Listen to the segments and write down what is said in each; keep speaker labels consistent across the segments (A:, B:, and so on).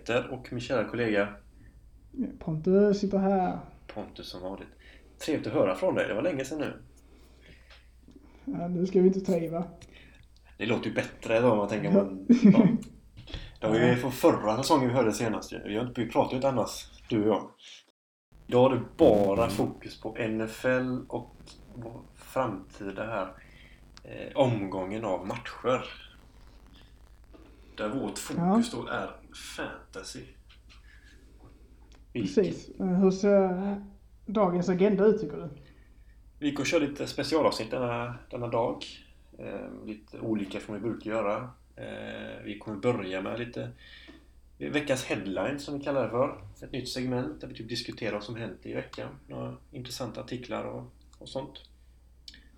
A: Peter och min kära kollega
B: Pontus sitter här.
A: Pontus som vanligt. Trevligt att höra från dig, det var länge sedan nu.
B: Ja, nu ska vi inte ta i va?
A: Det låter ju bättre då om man tänker man... Ja. Det var ju från förra säsongen vi hörde senast. Vi, har inte, vi pratar ju inte annars, du och jag. Idag är det bara fokus på NFL och framtida här eh, omgången av matcher. Där vårt fokus då är fantasy.
B: Precis. Eh, Hur ser dagens agenda ut tycker du?
A: Vi och körde lite specialavsnitt denna, denna dag. Eh, lite olika från vi brukar göra. Eh, vi kommer börja med lite veckans headlines som vi kallar det för. Ett nytt segment där vi typ diskuterar vad som hänt i veckan. Några intressanta artiklar och, och sånt.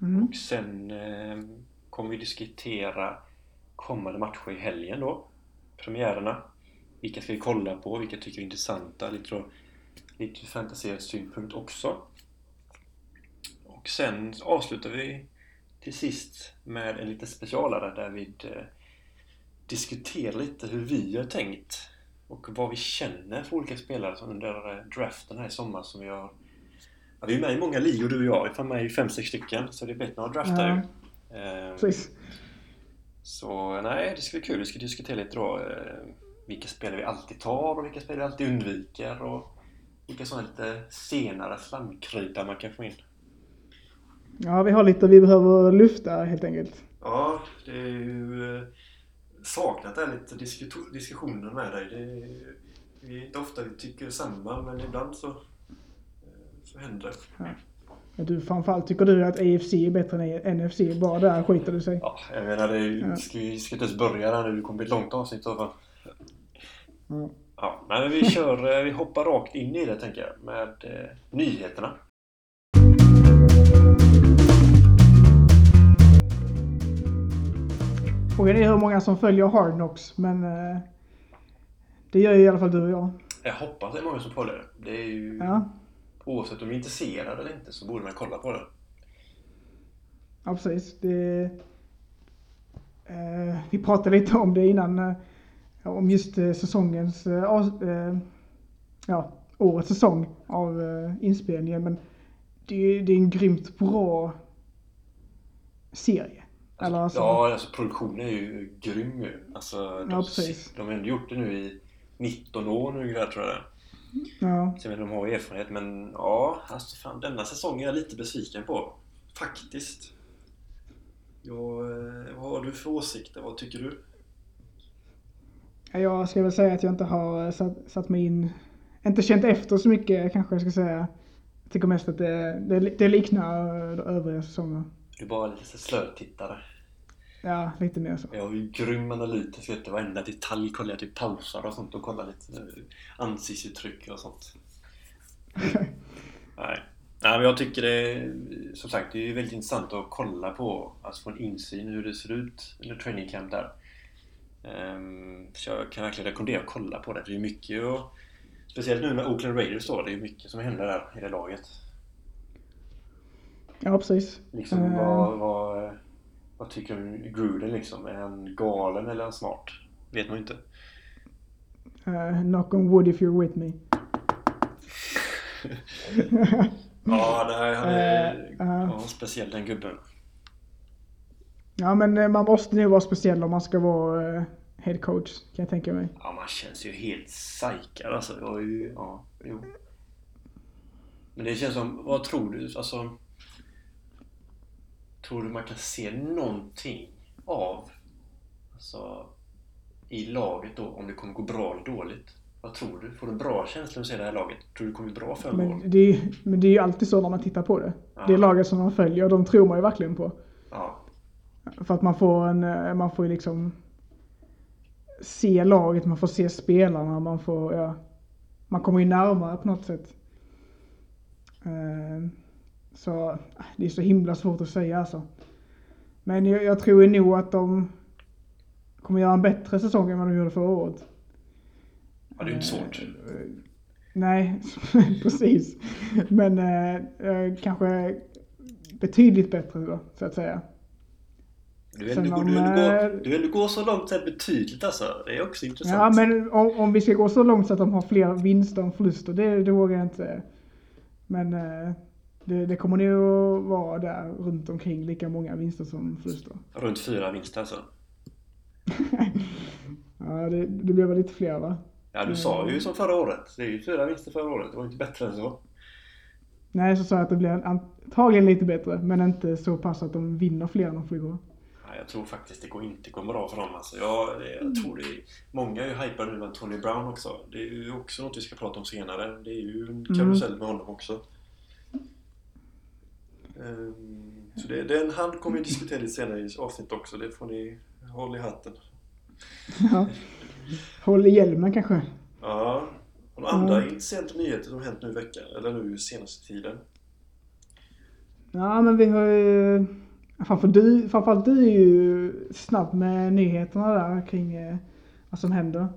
B: Mm.
A: Och sen eh, kommer vi diskutera kommande matcher i helgen då. Premiärerna. Vilka ska vi kolla på? Vilka tycker vi är intressanta? Lite, lite ur fantasy-synpunkt också. Och sen avslutar vi till sist med en liten specialare där vi eh, diskuterar lite hur vi har tänkt och vad vi känner för olika spelare som under eh, draften här i sommar som vi har Ja, vi är med i många ligor du och jag. Vi är med i fem sex stycken. Så det är bättre att drafta
B: Ja.
A: ju. Eh,
B: Precis.
A: så nej, det ska bli kul. Vi ska diskutera lite då eh, vilka spelare vi alltid tar och vilka spelare vi alltid undviker och vilka sådana lite senare slamkrypare man kan få in.
B: Ja, vi har lite vi behöver lyfta helt enkelt.
A: Ja, det är ju eh, saknat det här lite disku- diskussioner med dig. Det är, vi är inte ofta vi tycker samma men ibland så, eh, så händer det.
B: Ja, Du, framförallt tycker du att AFC är bättre än NFC. Bara där skiter du sig.
A: Ja, jag menar det är
B: Ja.
A: ska, vi ska inte ens börja där nu. Det kommer bli ett långt avsnitt i alla fall.
B: Ja.
A: Ja, men vi kör, eh, vi hoppar rakt in i det tänker jag med eh, nyheterna.
B: Frågan är hur många som följer Hard Knocks, men eh, det gör ju i alla fall du och jag.
A: Jag hoppas det är många som följer det. Det är ju,
B: Ja,
A: oavsett om vi är intresserade eller inte så borde man kolla på det.
B: ja precis. Det, eh, vi pratade lite om det innan, eh, om just eh, säsongens, eh, eh, ja, årets säsong av inspelningen. Men det, är- det är en grymt bra serie. Eller alltså,
A: Ja, alltså produktionen är ju grym ju. Alltså, de,
B: Ja, precis.
A: de har ändå gjort det nu i 19 år nu ungefär tror jag det
B: ja,
A: vet jag, de har erfarenhet men ja, alltså fan denna säsongen är jag lite besviken på. Faktiskt. Ja, vad har du för åsikter? Vad tycker du?
B: Jag ska väl säga att jag inte har eh, satt, satt mig in, inte känt efter så mycket kanske jag ska säga. Jag tycker mest att det, det, det liknar eh, övriga säsonger.
A: Du är bara lite så slötittare.
B: Ja, lite mer så.
A: Jag har ju grym analytisk, vet du, varenda detalj kollar jag typ pausar och sånt och kollar lite eh, ansiktsuttryck och sånt. Nej. Nej, men jag tycker det är, som sagt, det är väldigt intressant att kolla på, alltså få en insyn hur det ser ut under training camp där. Ehm, så jag kan verkligen rekommendera att kolla på det, för det är mycket och Speciellt nu med Oakland Raiders då, det är mycket som händer där i det laget.
B: Ja, precis.
A: Liksom
B: Eh.
A: vad, vad, vad tycker du Gruden liksom? Är han galen eller är han smart? Vet man ju inte.
B: Eh, knock on wood if you're with me.
A: Ja, det här, han är
B: ja.
A: ja, speciell den gubben.
B: ja, men man måste nog vara speciell om man ska vara head coach, kan jag tänka mig.
A: Ja, man känns ju helt psykad alltså. Jag är ju, ja, jo. Men det känns som, vad tror du? Alltså, tror du man kan se någonting av alltså, i laget då om det kommer gå bra eller dåligt? Vad tror du? Får du en bra känsla när du ser det här laget? Tror du det kommer bra för mål?
B: Men det, är, ju- men det är ju alltid så när man tittar på det.
A: Ja.
B: Det laget som man följer, de tror man ju verkligen på.
A: Ja,
B: För att man får en, eh, man får ju liksom se laget, man får se spelarna, man får, ja, man kommer ju närmare på något sätt. Eh, Så äh, det är så himla svårt att säga alltså. Men jag, jag tror nog att de kommer göra en bättre säsong än vad de gjorde förra året.
A: ja det är inte svårt.
B: Eh, Nej, precis. Men eh, kanske betydligt bättre då, så att säga.
A: Du vill ändå, du vill gå, du vill ändå gå så långt så här betydligt alltså. Det är också
B: Ja,
A: intressant.
B: men om, om vi ska gå så långt så att de har fler vinster än förluster, det, det vågar jag inte. Men eh, det, det kommer nog att vara där runt omkring lika många vinster som förluster.
A: Runt fyra vinster alltså.
B: Ja, det, det blir väl lite fler va?
A: Ja, du sa ju som förra året. Det är ju fyra vinster förra året. Det var inte bättre än så.
B: Nej, så sa jag att det blir antagligen lite bättre, men inte så pass att de vinner fler än de förlorar.
A: Ja, jag tror faktiskt det går inte går bra för dem alltså. Jag, jag tror det är, Många är ju hypade nu med Tony Brown också. Det är ju också något vi ska prata om senare. Det är ju en karusell med honom också. Ehm, Så det, den han kommer vi diskutera lite senare i avsnitt också. Det får ni hålla i hatten.
B: Ja. Håll i hjälmen kanske.
A: Ja. Och andra intressanta nyheter som hänt nu i veckan, eller nu senaste tiden.
B: Ja, men vi har ju... Framförallt du, framförallt du är ju snabb med nyheterna där kring eh, vad som händer.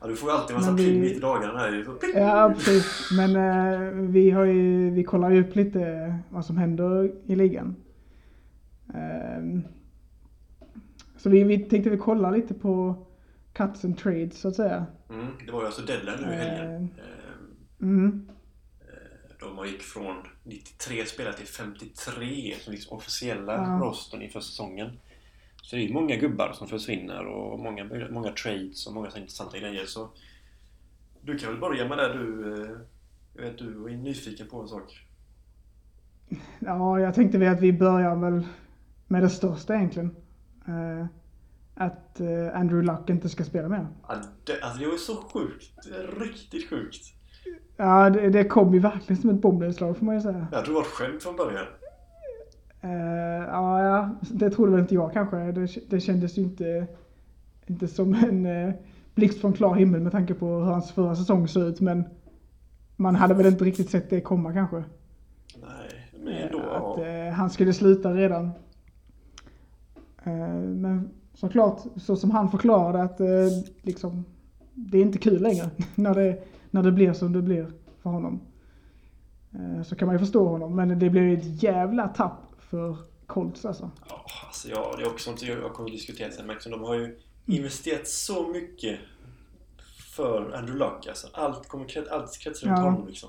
A: Ja, du får ju alltid en massa pling mitt i dagarna här!
B: Ja, precis. Men eh, vi, har ju, vi kollar ju upp lite vad som händer i ligan. Ehm, så vi, vi tänkte vi kolla lite på cuts and trades så att säga.
A: Mm, det var ju alltså deadline nu i helgen.
B: Eh.
A: Ehm,
B: Mm.
A: De har gick från 93 spelare till 53 som liksom officiella
B: Ja.
A: rostern inför säsongen. Så det är många gubbar som försvinner och många, många trades och många intressanta grejer. Så du kan väl börja med det du... eh, Jag vet du var nyfiken på en sak.
B: Ja, jag tänkte väl att vi börjar väl med det största egentligen. Eh, att eh, Andrew Luck inte ska spela mer.
A: Ja, det, alltså det var så sjukt. Det är Riktigt sjukt.
B: Ja, det, det kom ju verkligen som ett bombnedslag får man ju säga.
A: Jag tror det var ett skämt från början.
B: Eh, ja, ja, det trodde väl inte jag kanske. Det, det kändes ju inte, inte som en uh, blixt från klar himmel med tanke på hur hans förra säsong såg ut. Men man hade väl inte riktigt sett det komma kanske.
A: Nej, men ändå.
B: att
A: ja.
B: eh, han skulle sluta redan. Men såklart, så som han förklarade att liksom, det är inte kul längre när det, när det blir som det blir för honom. Eh, så kan man ju förstå honom, men det blir ju ett jävla tapp för Colts alltså.
A: Ja, alltså ja, det är också något jag kommer att diskutera sen. men liksom, De har ju investerat så mycket för Andrew Luck. Alltså, allt kommer krets, allt kretsar runt
B: Ja.
A: honom liksom.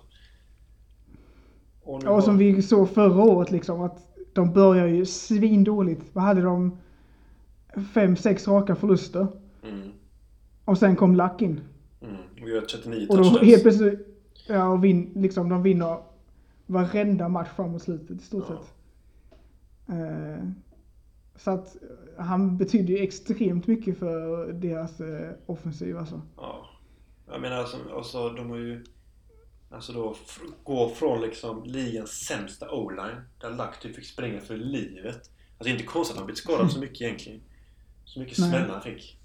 A: Och nu
B: Och som vi såg förra året liksom, att de börjar ju svindåligt. Vad hade de? Fem, sex raka förluster.
A: Mm,
B: Och sen kom Luck in.
A: Och gör 39
B: Och
A: touchdowns.
B: helt plötsligt, ja, och vin, liksom, de vinner varenda match framåt slutet i stort
A: Ja.
B: sett. Eh, så att han betyder ju extremt mycket för deras eh, offensiv alltså.
A: Ja. Jag menar alltså, alltså de har ju... Alltså då gå från liksom ligans sämsta o-line där Luck typ fick springa för livet. Alltså det är inte konstigt att han blivit skadad så mycket egentligen. Så mycket smällar han fick.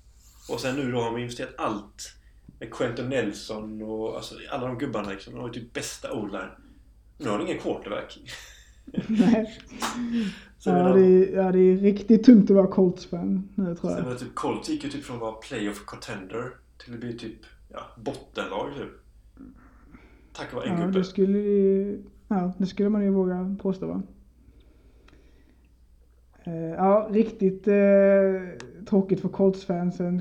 A: Och sen nu då har man investerat allt med Quentin Nelson och alltså alla de gubbarna liksom. De har ju typ bästa o-line. Nu har de ingen quarterback.
B: Nej. Ja, det är, ja, det är riktigt tungt att vara Colts-fan nu tror
A: jag
B: jag.
A: menar, typ Colts gick ju typ från att vara playoff contender till att bli typ ja, bottenlag typ. Tack vare en
B: Ja,
A: gubbe.
B: det skulle, ja, det skulle man ju våga påstå va. Eh, ja, riktigt eh, tråkigt för Colts-fansen,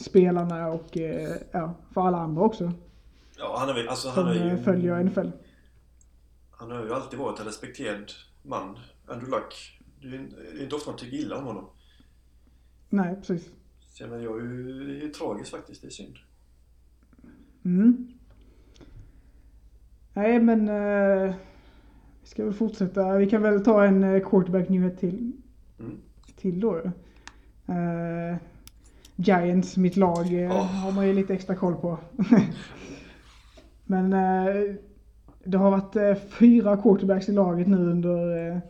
B: Colts-spelarna och eh, ja, för alla andra också.
A: Ja, han väl- alltså, han, har ju,
B: eh, följer NFL.
A: han har ju alltid varit en respekterad man, Andrew Luck. Det är är inte ofta man tycker illa om honom.
B: Nej, precis.
A: Så jag menar, jag är ju, det är ju tragiskt faktiskt, det är synd.
B: Mm. Nej, men eh, vi ska väl fortsätta. Vi kan väl ta en quarterback-nyhet till.
A: Mm.
B: Till då. Eh, Giants, mitt lag,
A: Åh.
B: har man ju lite extra koll på. men eh, det har varit eh, fyra quarterbacks i laget nu under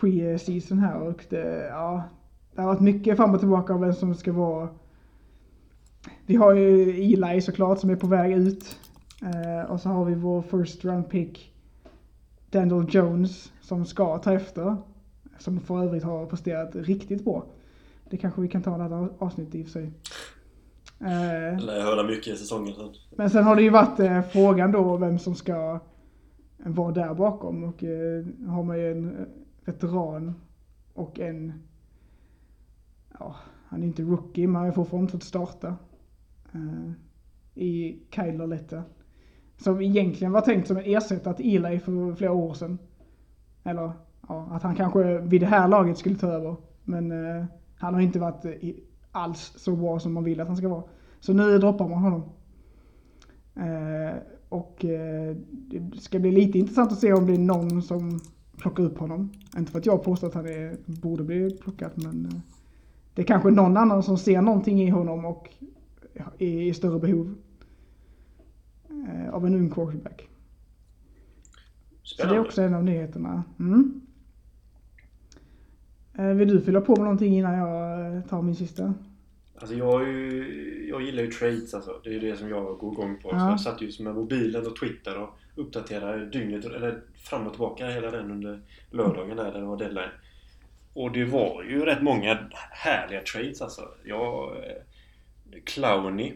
B: pre-season här och det, ja, det har varit mycket fram och tillbaka av vem som ska vara vi har ju Eli såklart som är på väg ut. Och så har vi vår first round pick Daniel Jones som ska ta efter. Som för övrigt har presterat riktigt bra. Det kanske vi kan ta ett annat avsnitt i och för sig. Eh,
A: Eller hörde mycket i säsongen sen.
B: men sen har det ju varit eh, frågan då vem som ska vara där bakom och eh, har man ju en eh, veteran och en, ja, han är inte rookie men han har fortfarande fått starta. Uh, I Kyler Letta. Som egentligen var tänkt som en ersättare till Eli för flera år sedan. Eller ja, att han kanske vid det här laget skulle ta över. Men uh, han har inte varit alls så bra som man vill att han ska vara. Så nu droppar man honom. Uh, och uh, det ska bli lite intressant att se om det är någon som plockar upp honom. Inte för att jag påstår att han är, borde bli plockad men uh, det är kanske någon annan som ser någonting i honom och är i större behov av en ung quarterback.
A: Spännande.
B: Så det är också en av nyheterna. Mm. Vill du fylla på med någonting innan jag tar min sista?
A: Alltså jag, ju, jag gillar ju trades alltså. Det är det som jag går igång på.
B: Ja.
A: Så jag satt just med mobilen och Twitter och uppdaterade dygnet, eller fram och tillbaka hela den under lördagen där, där det var deadline. Och det var ju rätt många härliga trades alltså. Jag... eh, Clowney,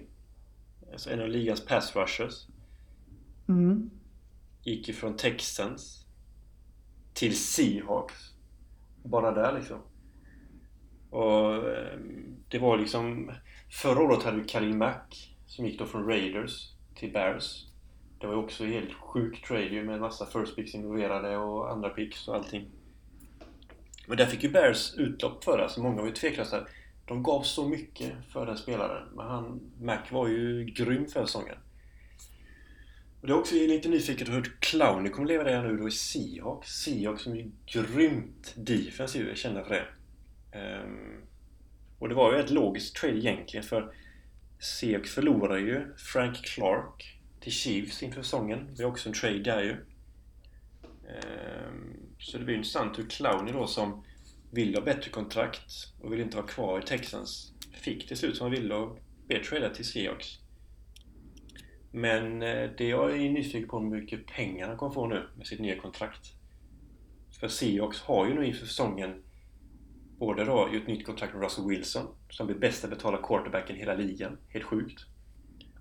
A: alltså en av ligans pass rushers,
B: Mm.
A: gick ifrån Texans till Seahawks. Bara där liksom. Och ehm, det var liksom... Förra året hade vi Khalil Mack som gick då från Raiders till Bears. Det var ju också helt sjuk trade ju med en massa first picks involverade och andra picks och allting. Men där fick ju Bears utlopp för det, alltså många var ju tveklösa. De gav så mycket för den spelaren. Men han, Mac var ju grym för säsongen. Och det är också lite nyfiket hur Clowny kommer leva där nu då i Seahawks. Seahawks som är grymt defensiv, jag känner för det. Um, och det var ju ett logiskt trade egentligen för Seahawks förlorade ju Frank Clark till Chiefs inför säsongen. Det är också en trade där ju. Um, så det blir intressant hur Clowny då som vill ha bättre kontrakt och vill inte vara kvar i Texans fick till slut som han ville och blev tradad till Seahawks. Men eh, det jag är nyfiken på är hur mycket pengar han kommer få nu med sitt nya kontrakt. För Seahawks har ju nu inför säsongen både då ett nytt kontrakt med Russell Wilson som blir bästa betalda quarterbacken i hela ligan. Helt sjukt.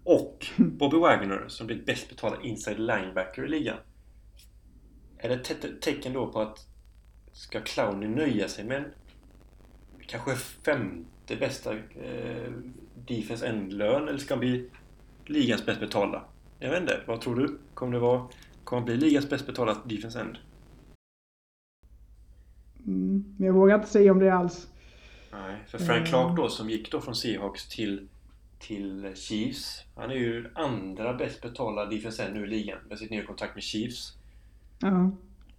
A: Och Bobby Wagner som blir bäst betalad inside linebacker i ligan. Är det ett te- tecken då på att ska Clowney nöja sig med en kanske femte bästa eh, defense end-lön eller ska han bli ligans bäst betalda? Jag vet inte, vad tror du? Kommer det vara Kommer bli ligans bäst betalda defense end?
B: Mm. Men jag vågar inte säga om det alls.
A: Nej, för Frank
B: Mm.
A: Clark då som gick då från Seahawks till, till Chiefs. Han är ju andra bäst betalda defense end nu i ligan med sitt nya kontrakt med Chiefs.
B: Ja.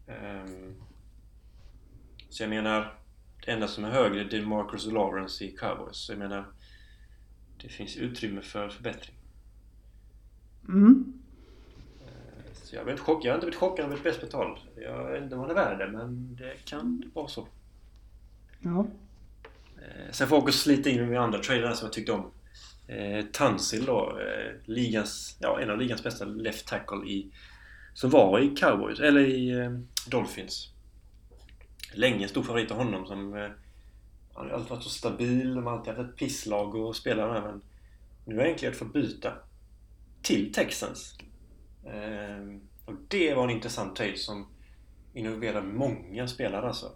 A: Ehm, så jag menar, det enda som är högre det är Marcus Lawrence i Cowboys. Så jag menar, det finns utrymme för förbättring.
B: Mm.
A: Så jag, är inte chockad, jag har inte blivit chockad av att bli bäst betald. Jag vet inte om han är värd det, men det kan vara så.
B: Ja.
A: Eh, Sen också slita in med andra traderna som jag tyckte om. Eh, Tansil då, eh, ligans, ja, en av ligans bästa left tackle i, som var i Cowboys, eller i eh, Dolphins. Länge stor favorit av honom som eh, han har alltid varit så stabil, de har alltid haft ett pisslag och spela med men nu har jag äntligen fått byta till Texans. Eh, och det var en intressant trade som involverade många spelare alltså.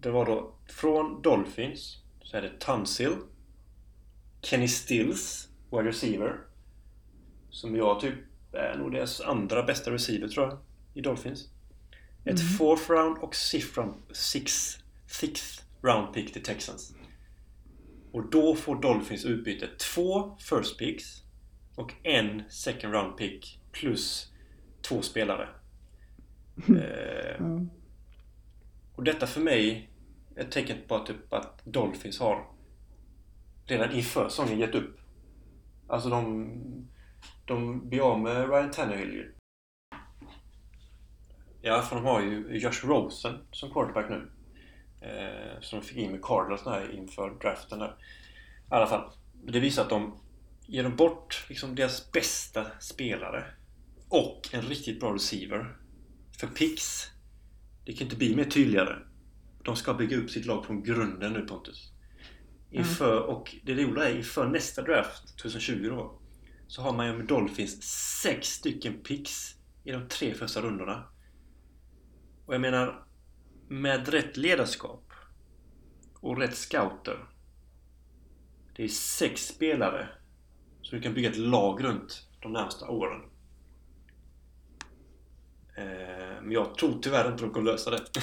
A: Det var då från Dolphins så är det Tunsil Kenny Stills, wide receiver. Som jag typ är nog deras andra bästa receiver tror jag. I Dolphins. Ett
B: Mm.
A: fourth round och sixth round, six, sixth round pick till Texans. Och då får Dolphins utbyte två first picks och en second round pick plus två spelare. Eh,
B: ja.
A: och detta för mig är ett tecken på att, typ, att Dolphins har redan inför säsongen gett upp. Alltså de, de blir av med Ryan Tannehill ju. Ja, för de har ju Josh Rosen som quarterback nu. Eh, som de fick in med Cardinals här inför draften där. I alla fall. Det visar att de ger dem bort liksom deras bästa spelare och en riktigt bra receiver för picks. Det kan inte bli mer tydligare. De ska bygga upp sitt lag från grunden nu Pontus. Inför, och det roliga är inför nästa draft 2020 då så har Miami Dolphins sex stycken picks i de tre första rundorna. Och jag menar med rätt ledarskap och rätt scouter. Det är sex spelare så du kan bygga ett lag runt de närmsta åren. Eh, men jag tror tyvärr inte de kommer lösa det.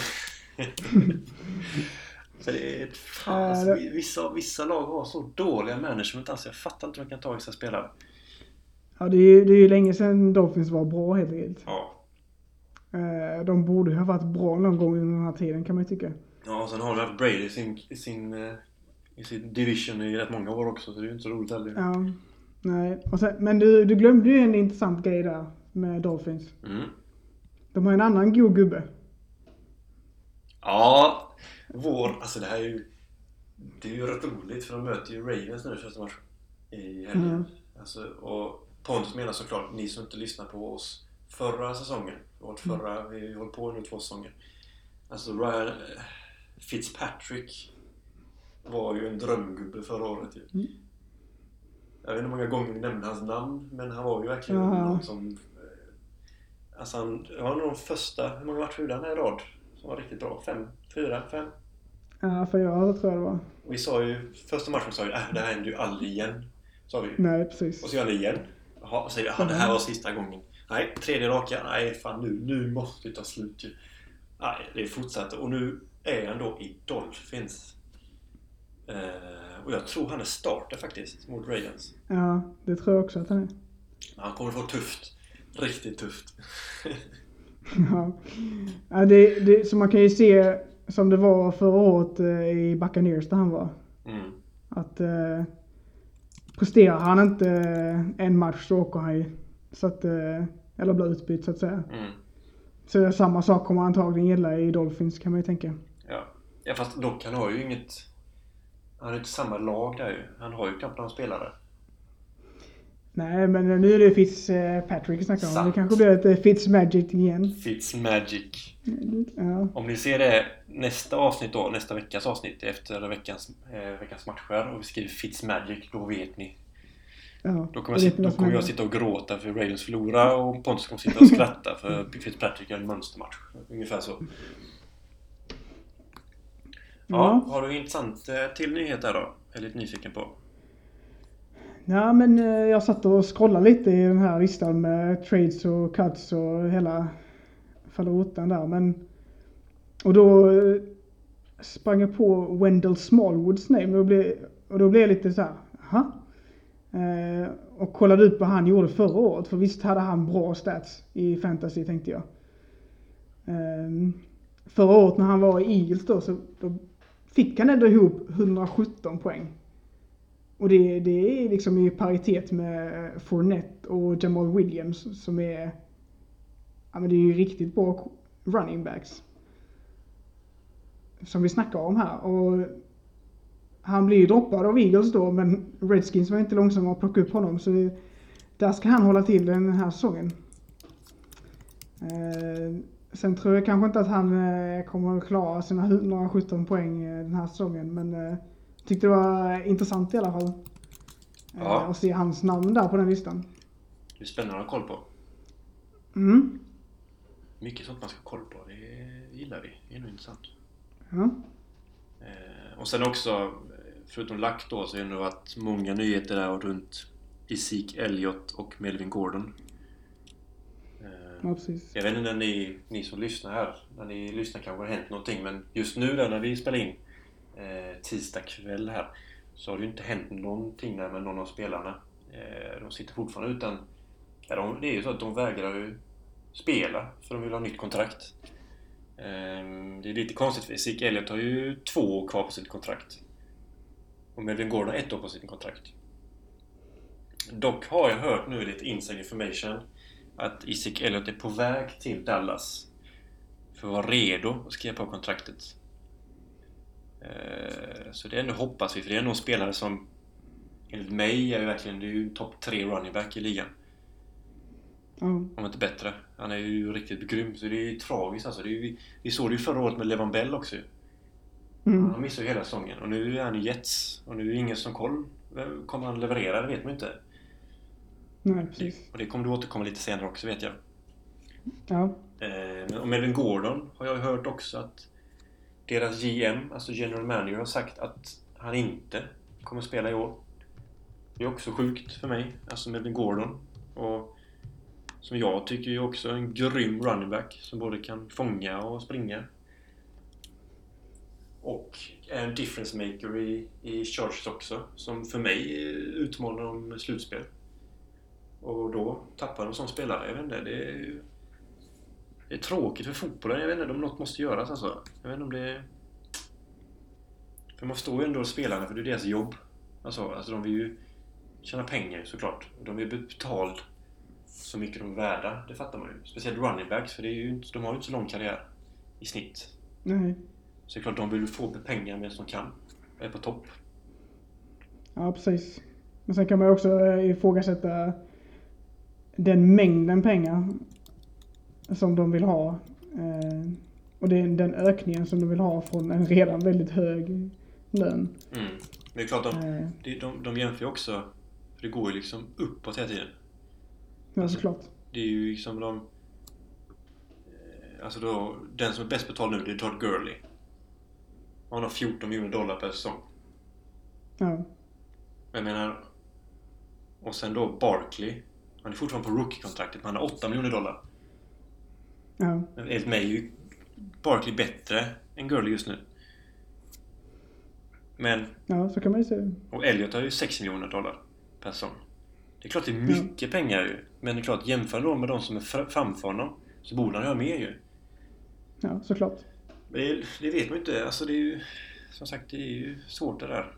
A: För det är ett fan, alltså, vissa, vissa lag har så dåliga management alltså. Jag fattar inte hur man kan ta vissa spelare.
B: Ja, det är ju det är ju länge sedan Dolphins var bra helt enkelt.
A: Ja.
B: Eh, De borde ju ha varit bra någon gång under den här tiden kan man ju tycka.
A: Ja, och sen har du haft Brady i sin, i sin, eh, i sin division i rätt många år också, så det är ju inte så roligt heller.
B: Ja. Nej. Sen, men du, du glömde ju en intressant grej där med Dolphins.
A: Mm.
B: De har en annan god gubbe.
A: Ja, vår, alltså det här är ju Det är ju rätt roligt för de möter ju Ravens nu första matchen i helgen.
B: Mm.
A: Alltså, och Pontus menar såklart, ni som inte lyssnade på oss förra säsongen, vårt förra, vi har hållit på nu två säsonger. Alltså Ryan eh, Fitzpatrick var ju en drömgubbe förra året ju.
B: Mm.
A: Jag vet inte hur många gånger vi nämnde hans namn, men han var ju verkligen
B: Ja.
A: någon som... eh, Alltså han, det var nog de första, hur många matcher gjorde han i rad? Som var riktigt bra? Fem? Fyra? Fem?
B: Ja, fyra tror jag det var.
A: Och vi sa ju, första matchen sa vi äh, det här händer ju aldrig igen. Sa vi.
B: Nej, precis.
A: Och så gör han det igen. Jaha, och säger "Jaha, det här var sista gången. Nej, tredje raka. Nej, fan nu, nu måste det ta slut ju. Nej, det fortsatte. Och nu är han då i Dolphins. Eh, och jag tror han är starter faktiskt mot Ravens.
B: Ja, det tror jag också att han är.
A: Han kommer få tufft. Riktigt tufft.
B: Ja. Ja, det, det, så man kan ju se som det var förra året eh, i Buccaneers där han var.
A: Mm.
B: Att eh, presterar han inte eh, en match så åker han ju. Så att, eh, eller blir utbytt så att säga.
A: Mm.
B: Så samma sak kommer antagligen gälla i Dolphins kan man ju tänka.
A: Ja. ja, fast dock han har ju inget... Han ju inte samma lag där ju. Han har ju knappt några spelare.
B: Nej, men nu är det Fitzpatrick vi snackar om.
A: Sant.
B: Det kanske blir ett eh, Fitzmagic igen.
A: Fitzmagic.
B: Ja.
A: Om ni ser det nästa avsnitt då, nästa veckas avsnitt efter veckans, eh, veckans matcher och vi skriver Fitzmagic, då vet ni.
B: Ja,
A: Då kommer, jag, sitta, då kommer jag sitta och gråta för Ravens förlora och Pontus kommer sitta och skratta för Fitzpatrick gör en mönstermatch. Ungefär så. Ja, har du intressant eh, till nyhet där då? Jag är lite nyfiken på.
B: Ja, men eh, jag satt och scrollade lite i den här listan med trades och cuts och hela falutan där. Men, och då eh, sprang jag på Wendell Smallwoods namn och, blev, och då blev jag lite så här, aha. Eh, och kollade upp vad han gjorde förra året. För visst hade han bra stats i fantasy tänkte jag. Eh, förra året när han var i Eagles då så då fick han ändå ihop 117 poäng. Och det, det är liksom i paritet med Fournette och Jamal Williams som är... Ja men det är ju riktigt bra running backs. Som vi snackar om här. Och han blir ju droppad av Eagles då men Redskins var inte långsamma att plocka upp honom så där ska han hålla till den här säsongen. Eh, Sen tror jag kanske inte att han eh, kommer att klara sina 117 poäng eh, den här säsongen men eh, tyckte det var intressant i alla fall.
A: Ja.
B: Att se hans namn där på den listan.
A: Det är spännande att ha koll på.
B: Mm.
A: Mycket sånt man ska ha koll på. Det gillar vi. Det är nog intressant.
B: Ja.
A: Och sen också, förutom Lack då, så har det varit många nyheter där runt Zeke Elliott och Melvin Gordon.
B: Ja, precis.
A: Jag vet inte när ni, ni som lyssnar här, när ni lyssnar kanske det har hänt någonting men just nu där när vi spelar in eh, tisdag kväll här så har det ju inte hänt någonting där med någon av spelarna. Eh, de sitter fortfarande utan... Ja, de, det är ju så att de vägrar ju spela för de vill ha nytt kontrakt. Eh, det är lite konstigt för Zick Elliot har ju två år kvar på sitt kontrakt. Och Melvin Gordon har ett år på sitt kontrakt. Dock har jag hört nu lite inside information att Isaac Elliott är på väg till Dallas för att vara redo att skriva på kontraktet. Eh, Så det är ändå hoppas vi, för det är ändå en spelare som enligt mig är ju verkligen det är ju topp 3 running back i ligan.
B: Ja.
A: Om inte bättre. Han är ju riktigt grym, så det är ju tragiskt alltså. Det är ju, vi, såg det ju förra året med Levan Bell också.
B: Mm.
A: Han missade ju hela säsongen och nu är han i Jets. Och nu är det ingen som koll. Kommer han leverera? Det vet man inte.
B: Nej, precis.
A: Och det kommer du återkomma lite senare också vet jag.
B: Ja.
A: Eh, och Melvin Gordon har jag hört också att deras GM, alltså general manager, har sagt att han inte kommer spela i år. Det är också sjukt för mig, alltså Melvin Gordon. Och som jag tycker är också en grym running back som både kan fånga och springa. Och är en difference maker i, i Chargers också, som för mig utmanar om slutspel. Och då tappar de som spelare. Jag vet inte, det är. Det är tråkigt för fotbollen. Jag vet inte om något måste göras alltså. Jag vet inte om det är... För man förstår ju ändå spelarna, för det är deras jobb. Alltså, alltså de vill ju tjäna pengar såklart. De bli betald så mycket de är värda. Det fattar man ju. Speciellt running backs, för det är ju inte, de har ju inte så lång karriär i snitt.
B: Nej.
A: Så det är klart, de vill få pengar medan de kan. Är på topp.
B: Ja, precis. Men sen kan man ju också eh, ifrågasätta den mängden pengar som de vill ha. Eh, och det är den ökningen som de vill ha från en redan väldigt hög lön.
A: Mm. Men det är klart, de,
B: Eh,
A: de, de, de jämför ju också. För det går ju liksom uppåt hela tiden.
B: ja,
A: Alltså-
B: såklart.
A: Det är ju liksom de... eh, Alltså då, den som är bäst betald nu, det är Todd Gurley. Han har 14 miljoner dollar per säsong.
B: Ja.
A: Jag menar... Och sen då Barkley. Han är fortfarande på rookie-kontraktet, men han har 8 miljoner dollar.
B: Ja.
A: Enligt mig är ju Barkley bättre än Gurley just nu. Men...
B: ja, så kan man ju se.
A: Och Elliot har ju 6 miljoner dollar per säsong. Det är klart det är mycket pengar ju. Men det är klart, jämför då med de som är fr- framför honom så borde han ha mer ju.
B: Ja, såklart.
A: Men det, det vet man ju inte. Alltså det är ju... Som sagt, det är ju svårt det där.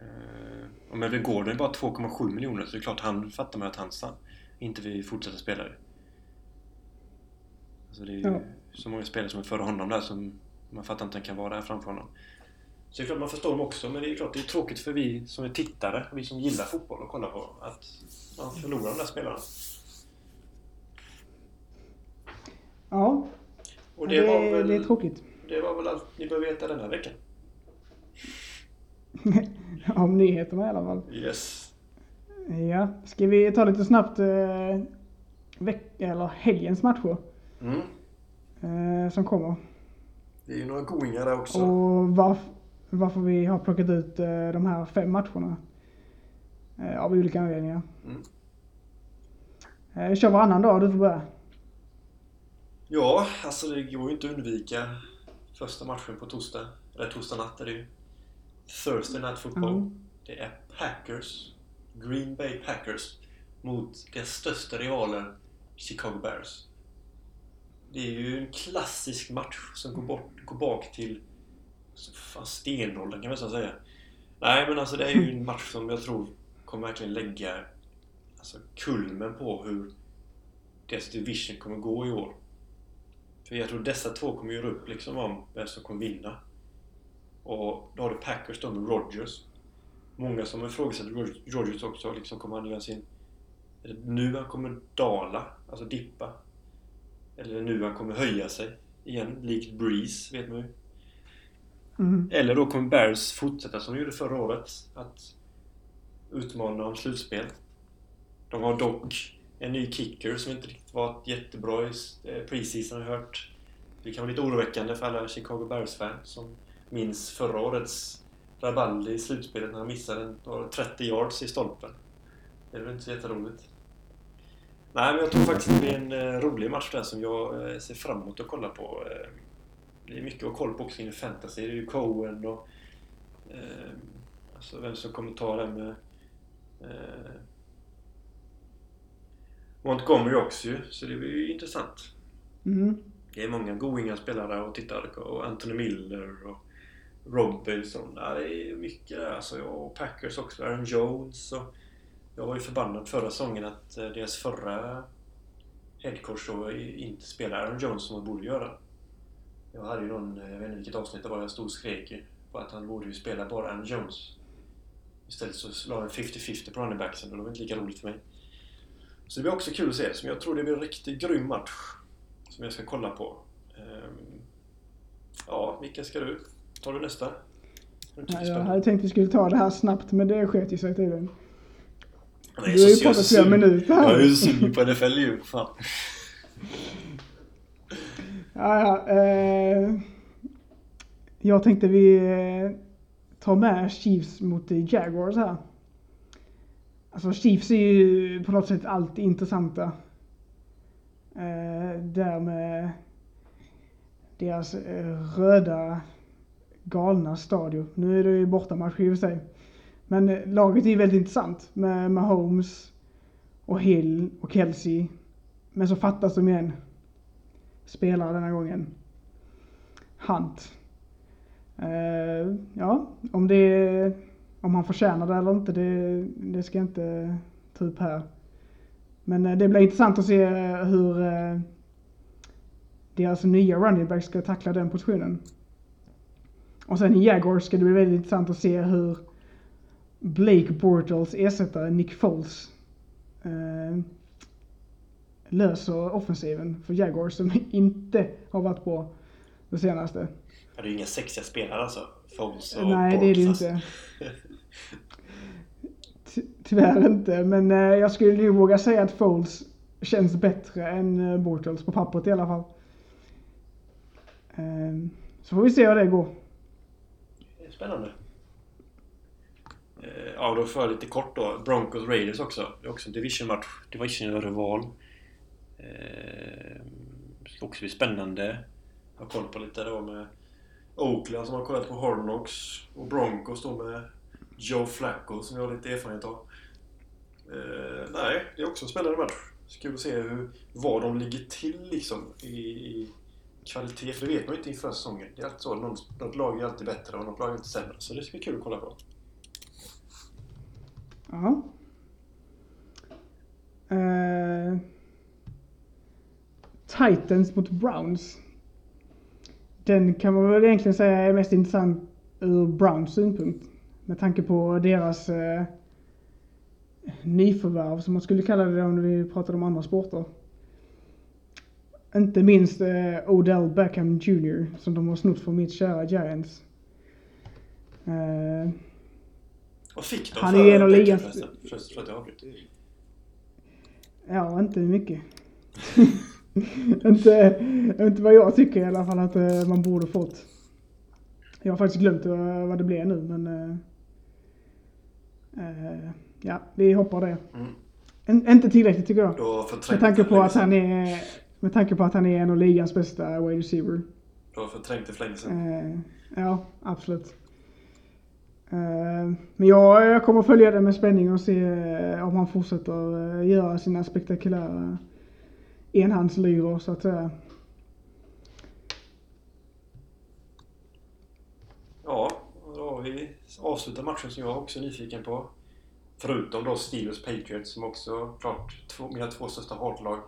A: Eh, Och Melvin Gordon är bara 2,7 miljoner så det är klart han fattar man att han inte vill fortsätta spela det. Alltså det är ju
B: Ja.
A: så många spelare som är före honom där som man fattar inte att han kan vara där framför honom. Så det är klart man förstår dem också men det är klart det är tråkigt för vi som är tittare, vi som gillar fotboll och kollar på att man förlorar de där spelarna.
B: Ja,
A: Och
B: det,
A: det, var väl,
B: det är tråkigt.
A: det var väl allt ni behöver veta denna veckan.
B: Om nyheterna i alla fall.
A: Yes.
B: Ja, ska vi ta lite snabbt eh, veck- eller helgens matcher
A: Mm.
B: eh, som kommer.
A: Det är ju några goingar där också.
B: Och varf varför vi har plockat ut eh, de här fem matcherna. Eh, av olika anledningar.
A: Mm.
B: Eh, kör varannan dag, du får börja.
A: Ja, alltså det går ju inte att undvika första matchen på torsdag. Eller torsdag natt är det ju. Thursday Night Football.
B: Mm.
A: Det är Packers. Green Bay Packers. Mot deras största rivaler Chicago Bears. Det är ju en klassisk match som går, bort, går bak till fan, stenåldern kan man nästan säga. Nej men alltså det är ju en match som jag tror kommer verkligen lägga alltså, kulmen på hur deras division kommer gå i år. För jag tror dessa två kommer göra upp liksom om vem som kommer vinna. Och då har du Packers då med Rodgers. Många som ifrågasätter Rog- Rodgers också, liksom kommer han göra sin... Är det nu han kommer dala, alltså dippa? Eller nu han kommer höja sig igen, likt Breeze, vet man ju.
B: Mm.
A: Eller då kommer Bears fortsätta som de gjorde förra året, att utmana om slutspel. De har dock en ny kicker som inte riktigt varit jättebra i eh, preseason har jag hört. Det kan vara lite oroväckande för alla Chicago Bears-fans som minns förra årets rabalder i slutspelet när han missade en, var det 30 yards i stolpen. Det är väl inte så jätteroligt. Nej, men jag tror faktiskt det blir en eh, rolig match där som jag eh, ser fram emot att kolla på. Eh, det är mycket att kolla på också inom fantasy. Det är ju Cohen och eh, alltså vem som kommer ta det med eh, Montgomery också ju, så det blir ju intressant.
B: Mm.
A: Det är många goinga spelare och tittar och Anthony Miller och Robinson. Ja, det är mycket där alltså. Och Packers också. Aaron Jones och jag var ju förbannad förra säsongen att eh, deras förra headcoach då inte spelade Aaron Jones som han borde göra. Jag hade ju någon, eh, jag vet inte vilket avsnitt det var, jag stod och skrek ju på att han borde ju spela bara Aaron Jones. Istället så la jag 50-50 på running backsen och det var inte lika roligt för mig. Så det blir också kul att se. som jag tror det blir en riktigt grym match. Som jag ska kolla på. Ehm, ja, vilka ska du? Tar du nästa?
B: Ja, jag hade tänkt att vi skulle ta det här snabbt, men det sket ju sig tydligen. Du har ju pratat flera minuter här.
A: Jag är ju sugen på NFL ju, fan.
B: Ja, ja. Eh, jag tänkte vi eh, tar med Chiefs mot Jaguars här. Alltså Chiefs är ju på något sätt alltid intressanta. Eh, där med deras eh, röda galna stadion. Nu är det ju bortamatch i och för sig. Men eh, laget är ju väldigt intressant med Mahomes och Hill och Kelsey. Men så fattas de igen spelare denna gången. Hunt. Uh, ja, om det om han förtjänar det eller inte, det, det ska jag inte ta upp här. Men eh, det blir intressant att se hur deras nya running back ska tackla den positionen. Och sen i Jaguars ska det bli väldigt intressant att se hur Blake Bortles ersättare Nick Foles löser offensiven för Jaguars som inte har varit bra det senaste.
A: Ja, det är ju inga sexiga spelare alltså. Foles och
B: Nej, det är det inte. Tyvärr inte, men eh, jag skulle ju våga säga att Foles känns bättre än eh, Bortles på pappret i alla fall. Ehm, så får vi se hur det går.
A: Spännande. Eh, ja, då för lite kort då. Broncos Raiders också. Det är också en division-match. Division-rival. Eh, ska också bli spännande. Jag har koll på lite då med Oakland som har kollat på Hornox och Broncos då med Joe Flacco som jag har lite erfarenhet av. Eh, nej, det är också en spännande match. Kul att se hur, var de ligger till liksom i, i kvalitet. För det vet man ju inte inför säsongen. Det är alltid så. Något, något lag är alltid bättre och något lag är inte sämre. Så det ska bli kul att kolla på.
B: Ja. Uh, Titans mot Browns. Den kan man väl egentligen säga är mest intressant ur Browns synpunkt. Med tanke på deras uh, nyförvärv, som man skulle kalla det om vi pratade om andra sporter. Inte minst eh, Odell Beckham Jr. som de har snott från mitt kära Giants.
A: Eh, Vad fick de
B: han för är en av ligans...
A: För att avbryter.
B: Ja, inte mycket. inte, inte vad jag tycker i alla fall att uh, man borde fått. Jag har faktiskt glömt uh, vad det blev nu men uh, ja, vi hoppar det. Mm. En, inte tillräckligt tycker jag. Med tanke på att han är med tanke på att han är en av ligans bästa wide receiver.
A: Du har förträngt det för länge sedan.
B: ja, absolut. Men jag, jag kommer följa det med spänning och se om han fortsätter göra sina spektakulära enhandslyror så att säga.
A: Ja, då har vi avslutat matchen som jag också är nyfiken på. Förutom då Steelers Patriots som också klart två, mina två största hatlag.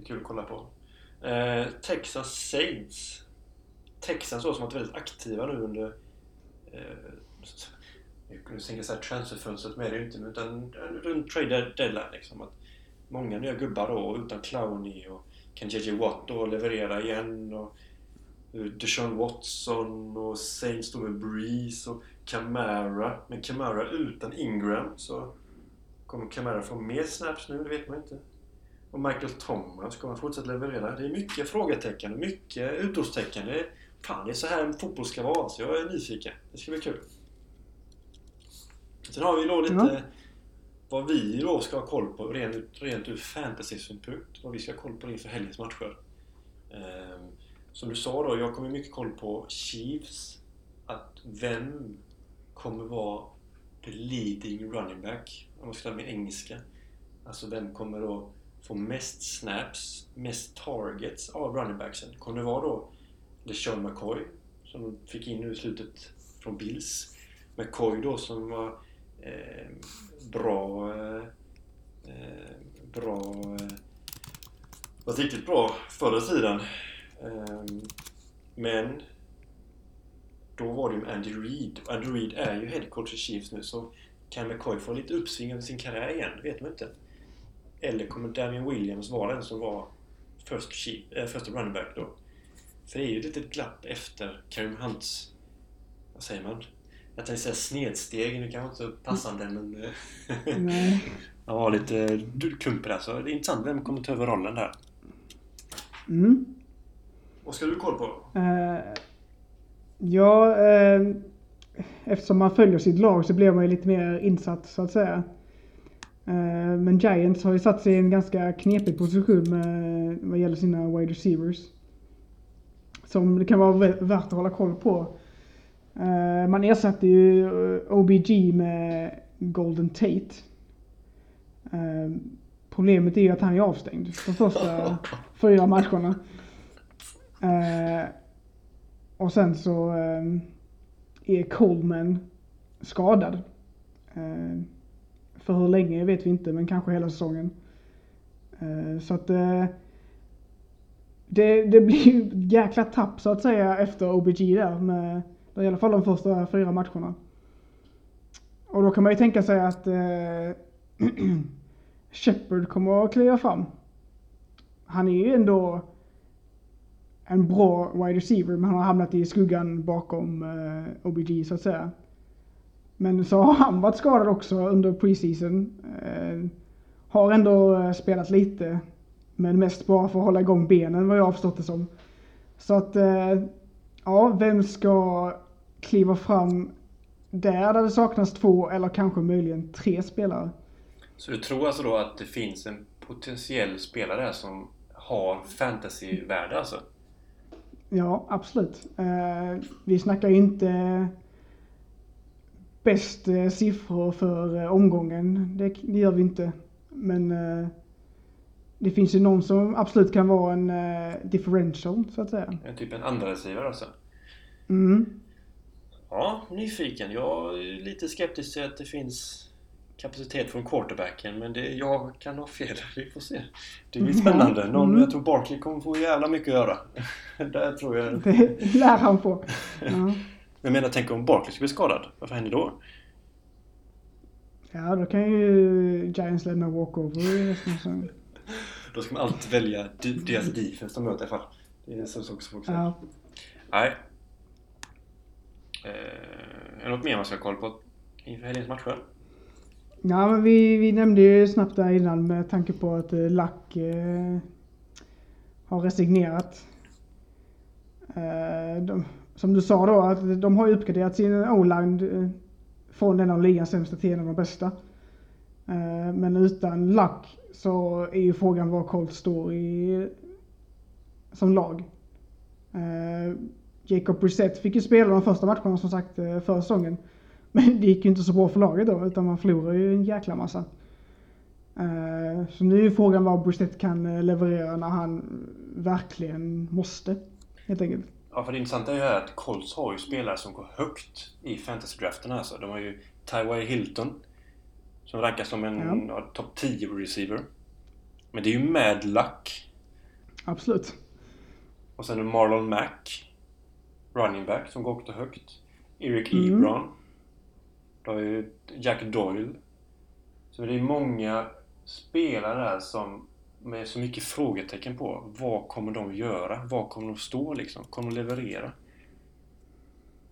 A: Det är kul att kolla på. Eh, Texas Saints. Texas har varit väldigt aktiva nu under eh, nu tänker jag transferfönstret med det ju inte, utan eh, runt trade deadline liksom. Att många nya gubbar då utan Clowney och kan JJ Watt då leverera igen och eh, Deshaun Watson och Saints då med Breeze och Camara. Men Camara utan Ingram så kommer Camara få mer snaps nu? Det vet man inte. Och Michael Thomas, kommer han fortsätta leverera? Det är mycket frågetecken, mycket utropstecken. Det är, fan, det är så här fotboll ska vara. Så jag är nyfiken. Det ska bli kul. Sen har vi då lite ja vad vi då ska ha koll på rent, rent ur fantasy-synpunkt. Vad vi ska ha koll på inför helgens matcher. Eh, som du sa då, jag kommer mycket koll på Chiefs. Att vem kommer vara the leading running back? Om man ska ta med engelska. Alltså vem kommer då få mest snaps, mest targets av runningbacksen. Kommer det vara då LeSean McCoy som de fick in nu i slutet från Bills? McCoy då som var eh, bra... Eh, bra... Eh, var riktigt bra förr i tiden. Ehm, men då var det ju med Andy Reid. Andy Reid är ju headcoach i Chiefs nu så kan McCoy få lite uppsving över sin karriär igen? Det vet man inte. Eller kommer Damian Williams vara den som var first, chief, äh, första running back då? För det är ju ett litet glapp efter Karim Hunts... Vad säger man? Jag tänkte säga snedsteg, det kanske inte passande men... Eh. Han var lite klumpig där, så det är intressant. Vem kommer ta över rollen där?
B: Mm.
A: Vad ska du koll på?
B: Eh, ja, eh, eftersom man följer sitt lag så blir man ju lite mer insatt så att säga. Eh, men Giants har ju satt sig i en ganska knepig position med, vad gäller sina wide receivers. Som det kan vara vä- värt att hålla koll på. Eh, man ersatte ju eh, OBG med Golden Tate. Problemet är ju att han är avstängd de första fyra matcherna. Och sen så är Coleman skadad. För hur länge vet vi inte, men kanske hela säsongen. Eh, så att eh, det, det blir ju ett jäkla tapp så att säga efter OBG där med i alla fall de första fyra matcherna. Och då kan man ju tänka sig att eh, Shepard kommer att kliva fram. Han är ju ändå en bra wide receiver men han har hamnat i skuggan bakom eh, OBG så att säga. Men så har han varit skadad också under preseason. Eh, har ändå eh, spelat lite. Men mest bara för att hålla igång benen vad jag har förstått det som. Så att, eh, ja, vem ska kliva fram där, där det saknas två eller kanske möjligen tre spelare?
A: Så du tror alltså då att det finns en potentiell spelare här som har fantasyvärde alltså?
B: Ja, absolut. Eh, vi snackar ju inte bäst eh, siffror för eh, omgången. Det, det gör vi inte. Men eh, det finns ju någon som absolut kan vara en differential, så att säga.
A: En typ en andra receiver alltså?
B: Mm.
A: Ja, nyfiken. Jag är lite skeptisk till att det finns kapacitet från quarterbacken men det, jag kan ha fel. Vi får se. Det blir spännande. Någon,
B: Mm.
A: Jag tror Barkley kommer få jävla mycket att göra. Där tror jag...
B: Det lär han få. Ja.
A: Jag menar, tänk om Barkley skulle bli skadad. Vad händer då?
B: ja, då kan ju Giants lämna walkover i resten av säsongen.
A: Då ska man alltid välja deras defense de möter i alla fall. Det är en sak som folk säger. Nej. Eh, är det något mer man ska ha koll på inför helgens matcher?
B: Ja, men vi, vi nämnde ju snabbt där innan med tanke på att eh, Lack eh, har resignerat. Eh, de, som du sa då, att de har ju uppgraderat sin O-line eh, från en av ligans sämsta till en av de bästa. Eh, men utan luck så är ju frågan var Colts står i, som lag. Eh, Jacob Brissett fick ju spela de första matcherna som sagt förra säsongen. Men det gick ju inte så bra för laget då, utan man förlorade ju en jäkla massa. Så nu är ju frågan vad Brissett kan leverera när han verkligen måste, helt enkelt.
A: Ja, för det intressanta är ju att Colts har ju spelare som går högt i fantasy-draften alltså. De har ju Tyway Hilton som rankas som en
B: Ja.
A: ja. topp 10 receiver. Men det är ju Mad Luck.
B: Absolut.
A: Och sen är Marlon Mack, running back, som går också högt. Eric
B: Mm.
A: Ebron. Du har ju Jack Doyle. Så det är många spelare där som med så mycket frågetecken på. Vad kommer de göra? Vad kommer de stå liksom? Kommer de leverera?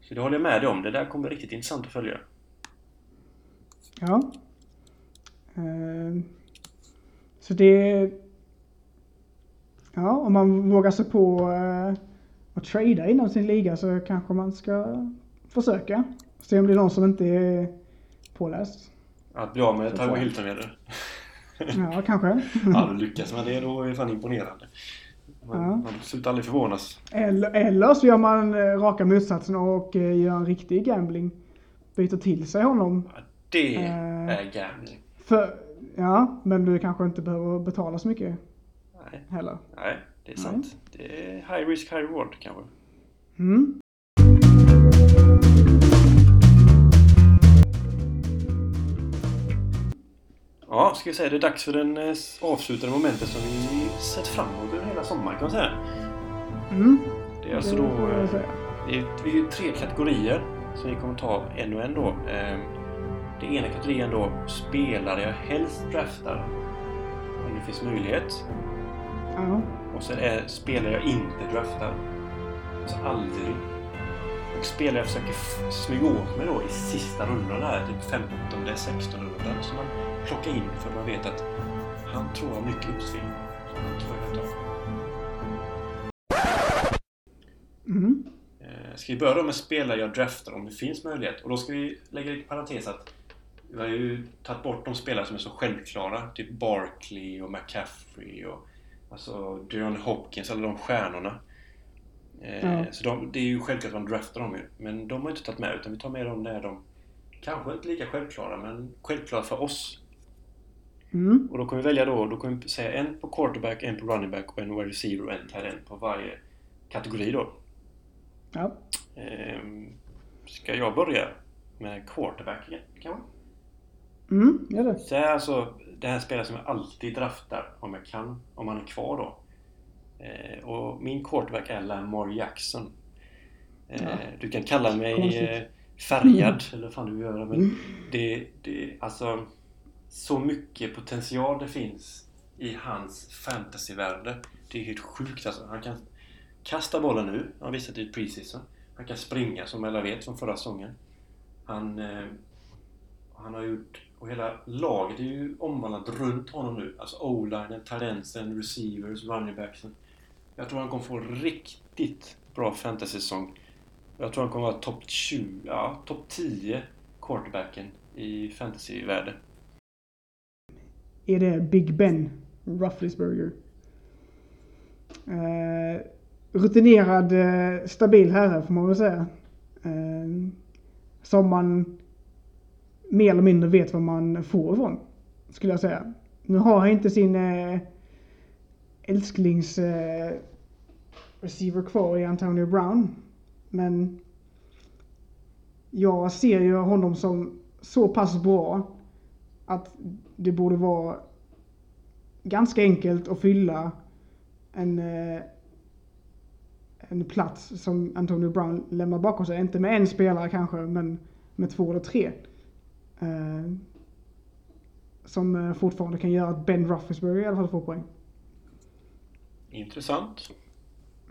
A: Så det håller jag med dig om. Det där kommer bli riktigt intressant att följa.
B: Ja. Eh, Så det... Ja, om man vågar sig på eh, att trada inom sin liga så kanske man ska försöka. Se om det är någon som inte är påläst.
A: Att bli av med
B: får-
A: Hilton menar du?
B: Ja, kanske.
A: Ja, du lyckas med det då är det fan imponerande. Man,
B: Ja.
A: man slutar aldrig förvånas.
B: Eller, eller så gör man eh, raka motsatsen och eh, gör en riktig gambling. Byter till sig honom.
A: Ja, det
B: Eh.
A: är gambling.
B: För, ja, men du kanske inte behöver betala så mycket
A: Nej.
B: heller.
A: Nej, det är sant. Det är high risk, high reward kanske.
B: Mm.
A: Ja, ska vi säga det är dags för den eh, avslutande momentet som vi sett fram emot under hela sommaren kan man säga.
B: Mm.
A: Det är alltså då... eh. Det är, ju tre kategorier som vi kommer ta en och en då. Eh, Det ena kategorin då spelare jag helst draftar om det finns möjlighet.
B: Ja.
A: Och sen är spelare jag inte draftar. Alltså aldrig. Och spelare jag försöker smyga åt mig då i sista rundan här, typ 15 eller 16 rundan. Man plockar in för man vet att han tror har mycket uppsving. Han tror jag tar. ska vi börja då med spelare jag draftar om det finns möjlighet? Och då ska vi lägga lite parentes att vi har ju tagit bort de spelare som är så självklara. Typ Barkley och McCaffrey och alltså Deron Hopkins, alla de stjärnorna. Eh,
B: Ja.
A: Så de, det är ju självklart att man draftar dem ju. Men de har inte tagit med utan vi tar med dem när de kanske inte lika självklara men självklara för oss.
B: Mm.
A: Och då kommer vi välja då, då kommer vi säga en på quarterback, en på running back och en wide receiver och en tight end på varje kategori då.
B: Ja.
A: Ehm, ska jag börja med quarterback kanske?
B: Mm, gör det.
A: Så är alltså det här spelet som jag alltid draftar om jag kan, om han är kvar då. Eh, och min quarterback är Lamar Jackson. Eh,
B: Ja.
A: Du kan kalla mig
B: Konstigt.
A: eh, färgad, eller vad fan du vill göra. Men
B: Mm.
A: det, det, alltså så mycket potential det finns i hans fantasyvärde. Det är helt sjukt alltså. Han kan kasta bollen nu, han har visat i preseason. Han kan springa som alla vet från förra säsongen. Han, eh, han har gjort, och hela laget är ju omvandlat runt honom nu. Alltså o-linen, talenten, receivers, running backsen. Jag tror han kommer få en riktigt bra fantasy-säsong. Jag tror han kommer vara topp 20, ja, topp 10 quarterbacken i fantasyvärde.
B: Är det Big Ben Roethlisberger? Eh, rutinerad, eh, stabil herre får man väl säga. Eh, som man mer eller mindre vet vad man får ifrån. Skulle jag säga. Nu har han inte sin eh, älsklings eh, receiver kvar i Antonio Brown. Men jag ser ju honom som så pass bra att det borde vara ganska enkelt att fylla en, eh, en plats som Antonio Brown lämnar bakom sig. Inte med en spelare kanske, men med två eller tre. Eh, som eh, fortfarande kan göra att Ben Roethlisberger i alla fall får poäng.
A: Intressant.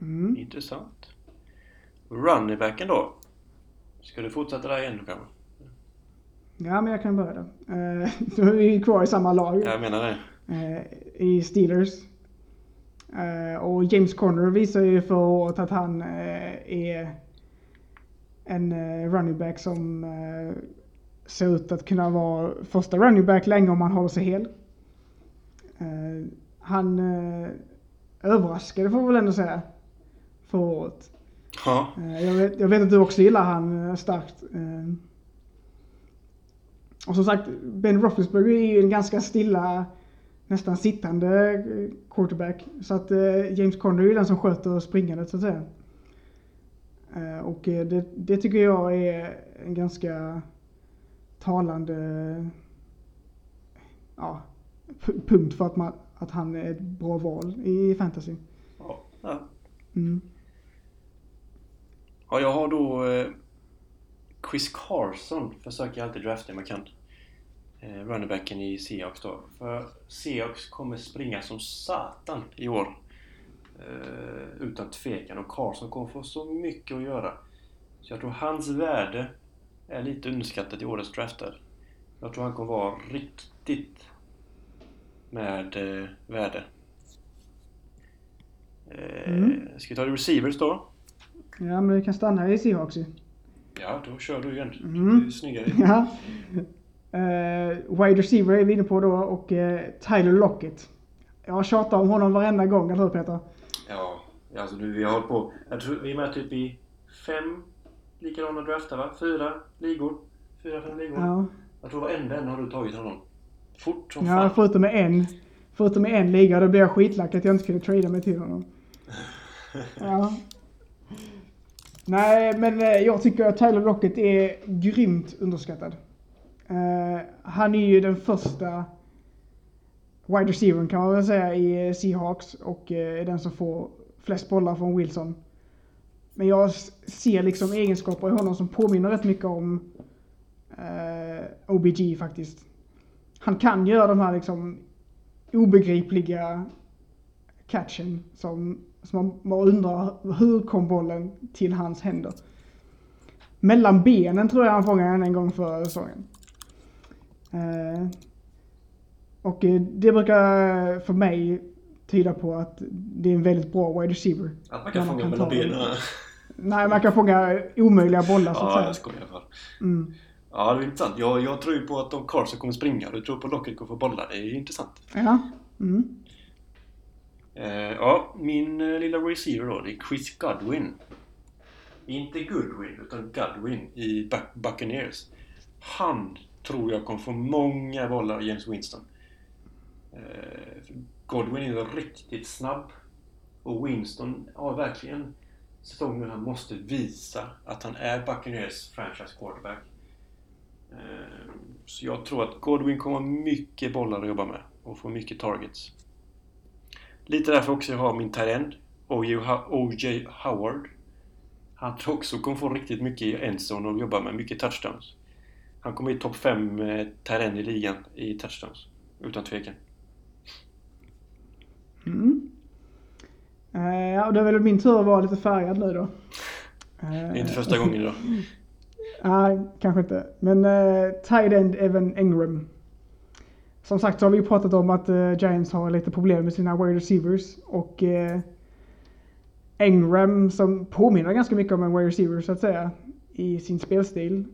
B: Mm.
A: Intressant. Runningbacken då? Ska du fortsätta där igen kanske?
B: Ja, men jag kan börja då. Eh, då är vi kvar i samma lag.
A: Jag menar det.
B: eh, i Steelers. Eh, och James Conner visar ju förra året att han eh, är en running back som ser ut att kunna vara första running back länge om han håller sig hel. Han överraskade får man väl ändå säga förra året.
A: Ja.
B: Jag vet, jag vet att du också gillar han starkt. Och som sagt, Ben Roethlisberger är ju en ganska stilla, nästan sittande eh, quarterback. Så att eh, James Conner är ju den som sköter springandet så att säga. Eh, Och det, det tycker jag är en ganska talande ja, punkt för att, man, att han är ett bra val i fantasy.
A: Ja.
B: Mm.
A: Ja, jag har då Chris Carson försöker jag alltid drafta om jag kan. Eh, runningbacken i Seahawks då. För Seahawks kommer springa som satan i år. Eh, utan tvekan. Och Carson kommer få så mycket att göra. Så jag tror hans värde är lite underskattat i årets drafter. Jag tror han kommer vara riktigt med eh, värde. Eh,
B: Mm.
A: Ska vi ta receivers då?
B: Ja, men vi kan stanna i Seahawks ju.
A: Ja, då kör du igen.
B: Mm.
A: Du är snyggare.
B: Ja. Eh, wide receiver är vi inne på då och eh, Tyler Lockett. Jag har tjatat om honom varenda gång, eller hur Peter?
A: Ja, alltså du, vi har hållit på. Jag tror vi är med typ i fem likadana draftar va? Fyra ligor. Fyra, fem ligor.
B: Ja.
A: Jag tror varenda en har du tagit honom. Fort som
B: ja,
A: fan.
B: förutom med en. Förutom med en liga, då blev jag skitlack att jag inte skulle trada mig till honom. Ja. Nej, men eh, jag tycker att Tyler Lockett är grymt underskattad. Eh, han är ju den första wide receivern kan man väl säga i Seahawks och eh, är den som får flest bollar från Wilson. Men jag ser liksom egenskaper i honom som påminner rätt mycket om eh, OBG faktiskt. Han kan göra de här liksom obegripliga catchen som, som man bara undrar hur kom bollen till hans händer. Mellan benen tror jag han fångade den en gång förra säsongen. Eh, och eh, det brukar för mig tyda på att det är en väldigt bra wide receiver.
A: Att man kan
B: Ja,
A: fånga
B: kan
A: mellan benen.
B: Nej, man kan fånga omöjliga bollar så att
A: Ja,
B: säga.
A: jag skojar bara.
B: Mm.
A: Ja, det är intressant. Jag, jag tror ju på att de Carson kommer springa. Du tror på Lockett kommer få bollar. Det är intressant.
B: Ja. Mm.
A: Eh, ja, min eh, lilla receiver då, det är Chris Godwin. Inte Goodwin, utan Godwin i Buc- Buccaneers. Han tror jag kommer få många bollar av James Winston. Eh, Godwin är ju riktigt snabb. Och Winston har verkligen säsongen han måste visa att han är Buccaneers franchise quarterback. Eh, så jag tror att Godwin kommer ha mycket bollar att jobba med och få mycket targets. Lite därför också jag har min tight O.J. Howard. Han tror också kommer få riktigt mycket i endzone och jobba med mycket touchdowns. Han kommer i topp 5 eh, tight i ligan i touchdowns. Utan tvekan.
B: Mm. Eh, ja, det är väl min tur att vara lite färgad nu då. Eh,
A: Det är inte första gången idag.
B: Nej, kanske inte. Men uh, tight end Evan Engram. Som sagt så har vi pratat om att eh, Giants har lite problem med sina wide receivers. Och uh, Engram som påminner ganska mycket om en wide receiver så att säga. I sin spelstil.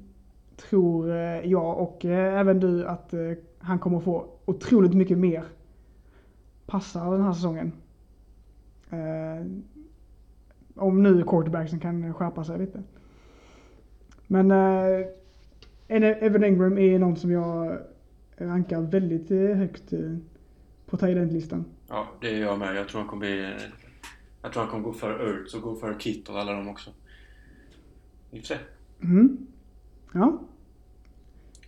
B: Tror eh, jag och eh, även du att eh, han kommer få otroligt mycket mer passar den här säsongen. Om nu quarterbacksen kan skärpa sig lite. Men Evan Engram är någon som jag rankar väldigt högt på tight-end-listan.
A: Ja, det är jag med. Jag tror han kommer bli... Jag tror han kommer gå före Ertz och gå före Kit och alla dem också. Vi får se.
B: Mm. Ja.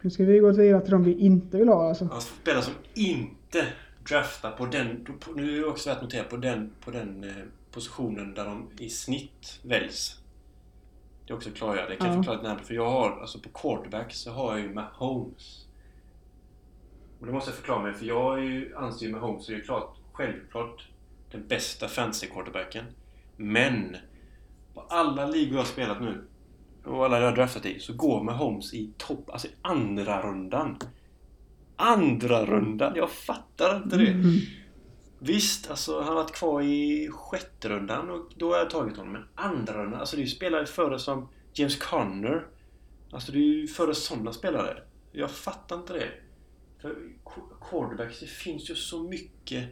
B: Nu ska vi gå vidare till de vi inte vill ha alltså.
A: Han spelar som inte draftar på den... På, nu är det också värt att notera på den, på den eh, positionen där de i snitt väljs. Det är också klargöra. Det kan jag
B: Ja.
A: förklara lite närmare. För jag har, alltså på quarterback så har jag ju Mahomes. Och det måste jag förklara mig för jag är ju, anser ju Mahomes är ju klart, självklart den bästa fantasy quarterbacken. Men på alla ligor jag spelat nu och alla jag har draftat i så går Mahomes i topp, alltså andra rundan. Andra rundan! Jag fattar inte det.
B: Mm.
A: Visst, alltså han har varit kvar i sjätte rundan och då har jag tagit honom. Men andra rundan, alltså det är ju spelare före som James Conner. Alltså det är ju före sådana spelare. Jag fattar inte det. För qu- quarterbacks, det finns ju så mycket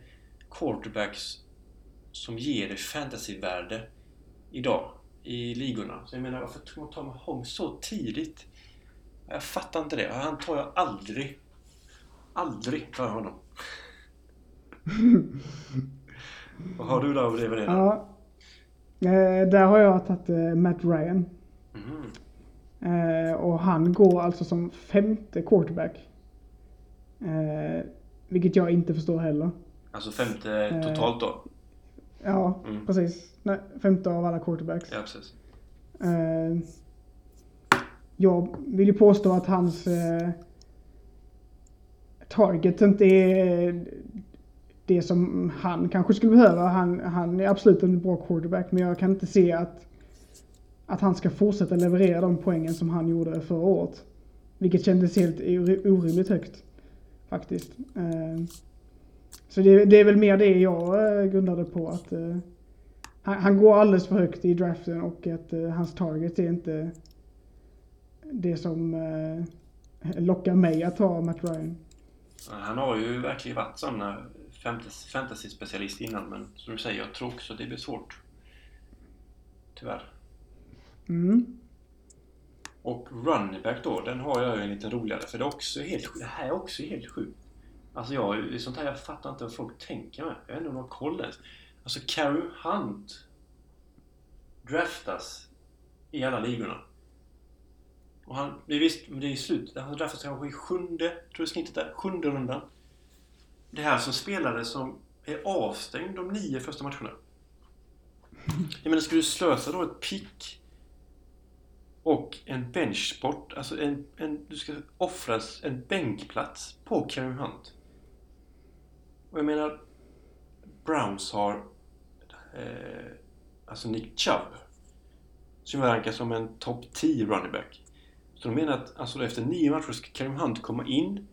A: quarterbacks som ger dig fantasyvärde idag i ligorna. Så jag menar, varför tog man ta med Holmes så tidigt? Jag fattar inte det. Han tar jag aldrig. Aldrig tar jag honom. Vad har du där av det med det?
B: Ja. Eh, där har jag tagit eh, Matt Ryan.
A: Mhm.
B: Eh, och han går alltså som femte quarterback. Vilket jag inte förstår heller.
A: Alltså femte totalt då?
B: Ja,
A: Mm.
B: precis. Nej, femte av alla quarterbacks.
A: Ja, precis.
B: Eh, jag vill ju påstå att hans eh, target inte är det som han kanske skulle behöva. Han, han är absolut en bra quarterback men jag kan inte se att, att han ska fortsätta leverera de poängen som han gjorde förra året. Vilket kändes helt or- orimligt högt. Faktiskt. Eh, så det, det är väl mer det jag eh, grundade på. att eh, han, han går alldeles för högt i draften och att eh, hans target är inte det som eh, lockar mig att ta Matt Ryan.
A: Han har ju verkligen varit sån eh, fantasy- fantasy-specialist innan men som du säger, jag tror också det blir svårt. Tyvärr.
B: Mm.
A: Och running back då, den har jag ju en lite roligare för det är också helt. Det här är också helt sjukt. Alltså jag, sånt här jag fattar inte vad folk tänker med. Jag vet inte om de har koll ens. Alltså Karim Hunt draftas i alla ligorna. Och han, det är visst, men det är slut. Han draftas kanske i sjunde, tror jag snittet är, sjunde rundan. Det här som spelare som är avstängd de nio första matcherna. Jag menar, ska du slösa då ett pick och en benchsport, alltså en, en, du ska offra en bänkplats på Karim Hunt. Och jag menar, Browns har eh, alltså Nick Chubb som verkar som en topp 10 running back. Så de menar att alltså efter nio matcher ska Kareem Hunt komma in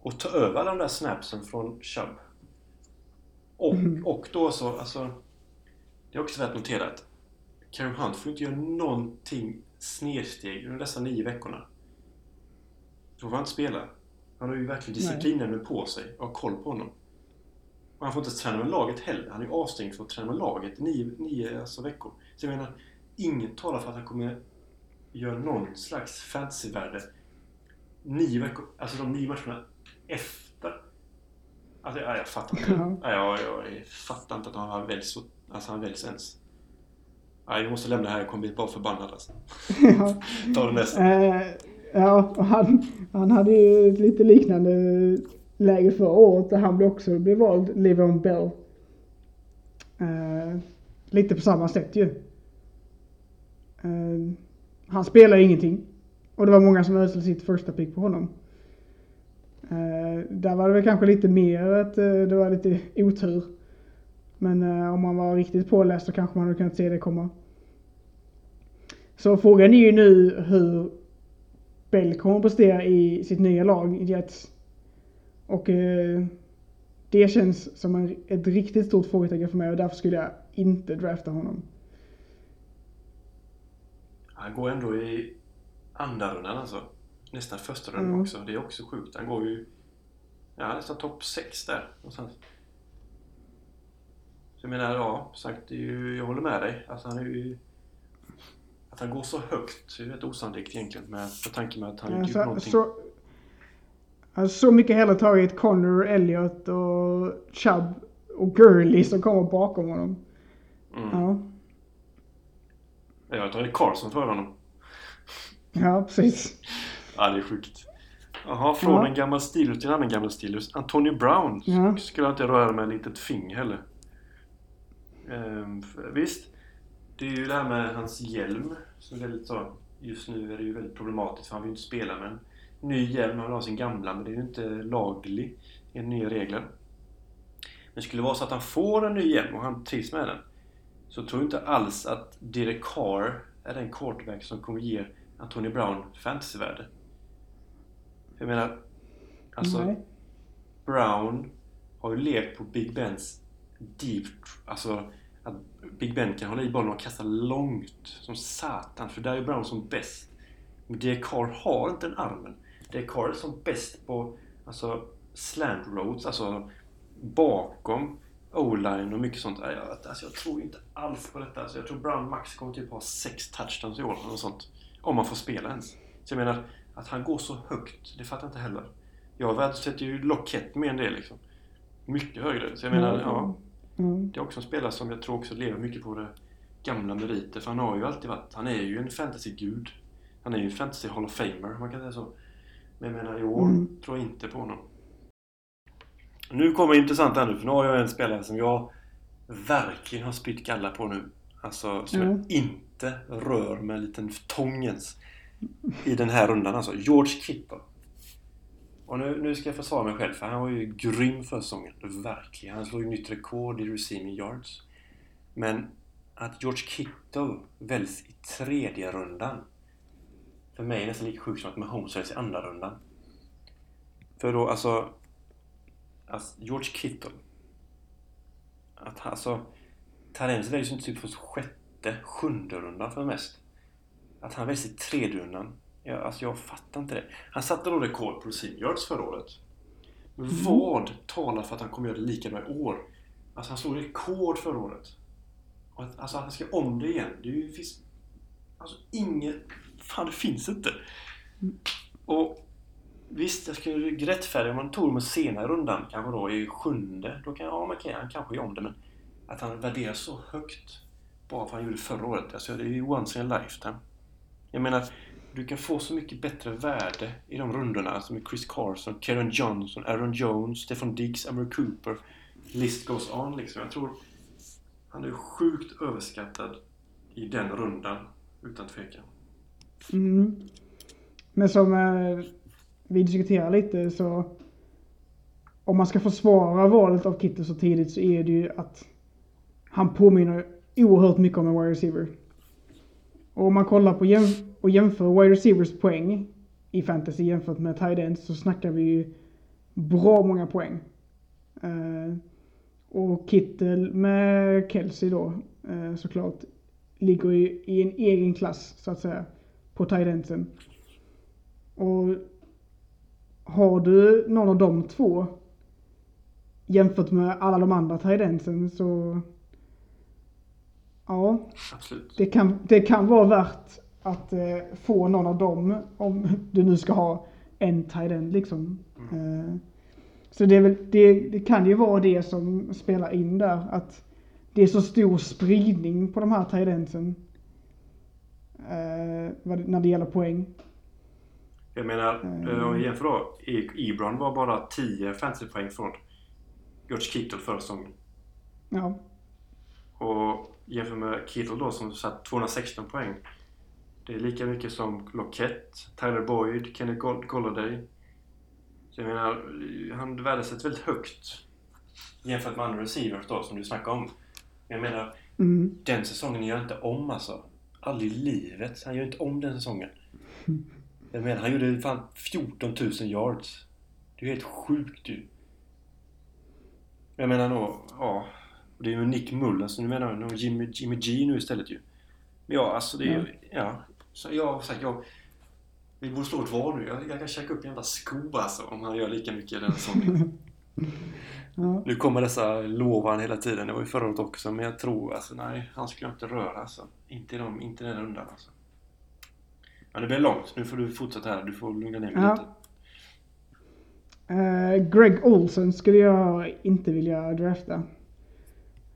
A: och ta över alla de där snapsen från Chubb. Och,
B: Mm.
A: och då så, alltså det är också värt att notera att Kareem Hunt får inte göra någonting snedsteg under dessa nio veckorna. Då får han inte spela. Han har ju verkligen disciplinnämnden på sig och har koll på honom. Och han får inte träna med laget heller. Han är ju avstängd från att träna med laget i nio, nio alltså, veckor. Så jag menar, inget talar för att han kommer göra någon slags fantasyvärde nio veckor, alltså de nio matcherna efter. Alltså, ja, jag fattar inte. Ja. Jag, jag, jag fattar inte att han väljs så, alltså han väljs ens. Nej, vi måste lämna det här. Jag kommer bli bara förbannad alltså. Ja. Ta det nästa.
B: Uh, ja, han, han hade ju lite liknande läge förra året där han blev också blev vald, Livon Bell. Eh, lite på samma sätt ju. Eh, han spelar ingenting. Och det var många som ödslade sitt första pick på honom. Eh, där var det väl kanske lite mer att eh, det var lite otur. Men eh, om man var riktigt påläst så kanske man hade kunnat se det komma. Så frågan är ju nu hur Bell kommer att prestera i sitt nya lag, i Jets. Och det känns som en, ett riktigt stort frågetecken för mig och därför skulle jag inte drafta honom.
A: Han går ändå i andra rundan alltså. Nästan första rundan mm. också. Det är också sjukt. Han går ju ja, nästan topp 6 där någonstans. Så jag menar, ja, sagt, ju, jag håller med dig. Alltså han är ju... Att han går så högt är rätt osannolikt egentligen med, med tanke med att han ja, inte gjort någonting. Så,
B: alltså, så mycket hellre tagit Connor, Elliot och Chubb och Gurley som kommer bakom honom. Mm. Ja.
A: Jag tagit Carson för honom.
B: Ja, precis.
A: Ja, det är sjukt. Jaha, från ja. en gammal Steelers till en annan gammal Steelers. Antonio Brown ja. skulle jag inte röra med ett litet finger heller. Ehm, visst, det är ju det här med hans hjälm som är väldigt så... Just nu är det ju väldigt problematiskt för han vill ju inte spela med en ny hjälm. Han har sin gamla, men det är ju inte laglig enligt nya regler. Men skulle det vara så att han får en ny hjälm och han trivs med den så tror jag inte alls att Derek Carr är den quarterback som kommer ge Antonio Brown fantasyvärde. Jag menar, alltså Nej. Brown har ju levt på Big Bens deep, alltså att Big Ben kan hålla i bollen och kasta långt som satan, för där är Brown som bäst. Men Derek Carr har inte den armen. Derek Carr är som bäst på alltså slant roads, alltså bakom o-line och mycket sånt. Jag, alltså, jag tror inte alls på detta. Alltså, jag tror Brown Max kommer typ ha sex touchdowns i år eller sånt. Om man får spela ens. Så jag menar, att han går så högt, det fattar jag inte heller. Jag värdesätter ju Lockett mer än det liksom. Mycket högre. Så jag menar, mm. ja. Mm. Det är också en spelare som jag tror också lever mycket på det gamla meriter. För han har ju alltid varit, han är ju en fantasy-gud. Han är ju en fantasy Hall of Famer, man kan säga så. Men jag menar, i år mm. tror jag inte på honom. Nu kommer det intressant här nu, för nu har jag en spelare som jag verkligen har spytt galla på nu. Alltså, som mm. jag inte rör med en liten tångens i den här rundan alltså. George Kittle. Och nu, nu ska jag försvara mig själv, för han var ju grym för säsongen. Verkligen. Han slog ju nytt rekord i receiving yards. Men att George Kittle väljs i tredje rundan för mig är nästan lika sjukt som att Mahomes väljs i andra rundan. För då, alltså... alltså George Kittle. Att alltså... Tarens väljs inte typ för sjätte, sjunde rundan för mest. Att han väljs i tredje rundan. Jag, alltså jag fattar inte det. Han satte då rekord på receiving yards förra året. Men mm. vad talar för att han kommer göra det lika bra i år? Alltså han slog rekord förra året. Och att, alltså att han ska om det igen. Det ju, finns... Alltså inget... Fan, det finns inte. Och Visst, jag skulle rättfärdiga om man tog dem senare rundan, kanske då i sjunde. Då kan jag, ja men okej, han kanske gör om det, men att han värderas så högt bara för att han gjorde det förra året. Alltså det är ju once in a lifetime. Jag menar, du kan få så mycket bättre värde i de rundorna som alltså Chris Carson, Karen Johnson, Aaron Jones, Stefan Diggs, Amber Cooper. List goes on liksom. Jag tror han är sjukt överskattad i den rundan, utan tvekan.
B: Mm. Men som eh, vi diskuterar lite så om man ska försvara valet av Kittel så tidigt så är det ju att han påminner oerhört mycket om en wide receiver. Och om man kollar på jämf och jämför wide receivers poäng i fantasy jämfört med tight ends så snackar vi ju bra många poäng. Eh, och Kittel med Kelsey då eh, såklart ligger ju i en egen klass, så att säga, på tidentsen. Och har du någon av de två jämfört med alla de andra tidentsen så ja,
A: Absolut.
B: det kan, det kan vara värt att eh, få någon av dem om du nu ska ha en tight end liksom. Eh, så det, är väl, det, det kan ju vara det som spelar in där. Att det är så stor spridning på de här tight endsen. Eh, när det gäller poäng.
A: Jag menar,
B: Mm.
A: eh, om vi jämför då. Ebron var bara 10 fantasypoäng från George Kittle förra säsongen.
B: Ja,
A: Och jämför med Kittle då som satt 216 poäng. Det är lika mycket som Lockett, Tyler Boyd, Kenny Golladay. Så jag menar, han värdesätts väldigt högt. Jämfört med andra receivers då som du snackade om. Jag menar,
B: mm,
A: den säsongen gör inte om alltså. Aldrig i livet. Han gör inte om den säsongen. Jag menar, han gjorde fan 14 000 yards. Det är helt sjukt ju. Jag menar nog, ja. Och det är ju Nick Mullen, så nu menar jag Jimmy, Jimmy G nu istället ju. Men ja, alltså det är ju, ja. Så jag har sagt, jag... Vi borde slå ett val nu. Jag, jag kan käka upp en jävla sko alltså om han gör lika mycket den säsongen.
B: ja,
A: Nu kommer dessa lovan hela tiden. Det var ju förra året också. Men jag tror alltså nej, han skulle jag inte röra alltså. Inte, i de, inte den rundan alltså. Men det blir långt. Nu får du fortsätta här. Du får lugna ner mig
B: Ja.
A: lite.
B: Eh, Greg Olsen skulle jag inte vilja drafta.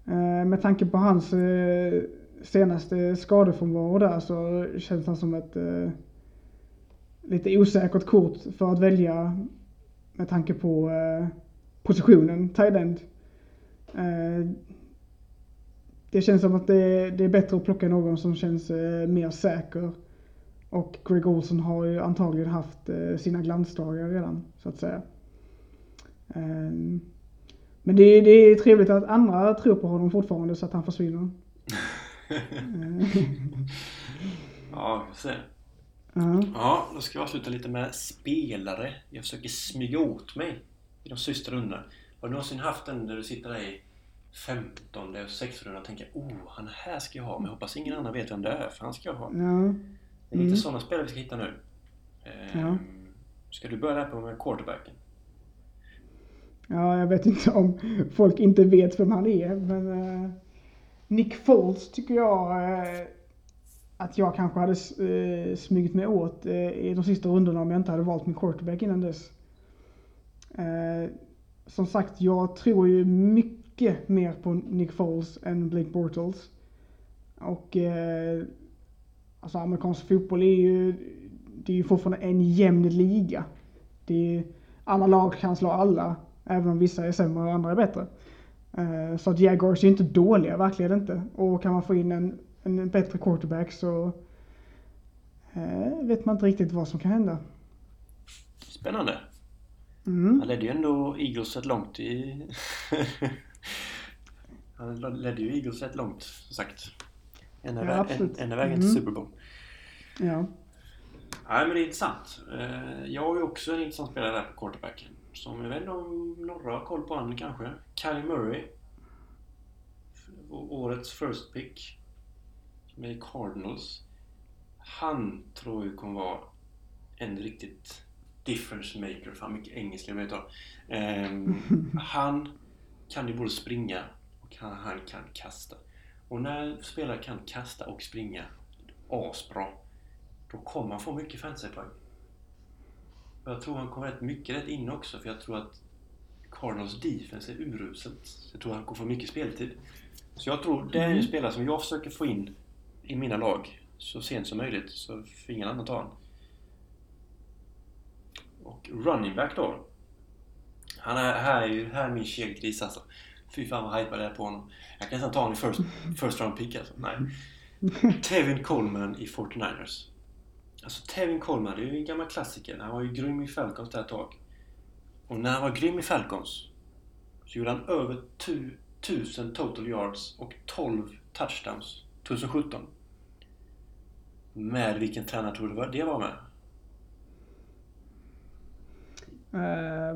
B: Eh, med tanke på hans eh, senaste skadefrånvaro där så känns han som ett lite osäkert kort för att välja med tanke på positionen tight end. Eh, det känns som att det, det är bättre att plocka någon som känns eh, mer säker. Och Greg Olsen har ju antagligen haft eh, sina glansdagar redan, så att säga. Ehm, Men det, det är trevligt att andra tror på honom fortfarande så att han försvinner.
A: Ja, vi får se.
B: Ja,
A: Ja, då ska jag avsluta lite med spelare. Jag försöker smyga åt mig i de sista rundorna. Har du någonsin haft en där du sitter där i 15 och 16 rundorna och tänker oh, han här ska jag ha, men jag hoppas ingen annan vet vem det är, för han ska jag ha.
B: ja,
A: Det är lite
B: Mm.
A: sådana spelare vi ska hitta nu. Ehm,
B: Ja.
A: Ska du börja på med quarterbacken?
B: ja, jag vet inte om folk inte vet vem han är, men eh, Nick Foles tycker jag eh, att jag kanske hade uh, smugit mig åt i de sista rundorna om jag inte hade valt min quarterback innan dess. Eh, som sagt, jag tror ju mycket mer på Nick Foles än Blake Bortles. Och eh, alltså amerikansk fotboll är ju, det är ju fortfarande en jämn liga. Det är, alla lag kan slå alla, även om vissa är sämre och andra är bättre. Eh, så att Jaguars är ju inte dåliga, verkligen inte. Och kan man få in en, en bättre quarterback så eh, vet man inte riktigt vad som kan hända.
A: Spännande.
B: Mm.
A: Han ledde ju ändå Eagles rätt långt i... Han ledde ju Eagles rätt långt, som sagt. Ena,
B: Ja,
A: vä- ena vägen till
B: Mm.
A: Super Bowl.
B: Ja.
A: Nej, men det är intressant. Eh, Jag har ju också en intressant spelare där på quarterbacken. Som jag vet inte om några har koll på honom kanske. Kylie Murray. Årets first pick. Som är i Cardinals. Han tror jag kommer vara en riktigt difference maker. Fan mycket engelska jag jag. Ehm, Han kan ju både springa och han, han kan kasta. Och när spelare kan kasta och springa asbra då kommer han få mycket fantasypoäng. Jag tror han kommer rätt mycket rätt in också för jag tror att Cardinals defense är uruselt. Jag tror han kommer få mycket speltid. Så jag tror det är en spelare som jag försöker få in i mina lag så sent som möjligt så får ingen annan ta han. Och running back då. Han är, här är ju här är min kelgris alltså. Fy fan vad hypad jag är på honom. Jag kan nästan ta honom i first, first round pick alltså. Nej. Tevin Coleman i 49ers. Alltså Tevin Coleman, det är ju en gammal klassiker. Han var ju grym i Falcons där ett tag. Och när han var grym i Falcons så gjorde han över tu, 1000 total yards och 12 touchdowns 2017. Med vilken tränare tror du det var med?
B: Eh,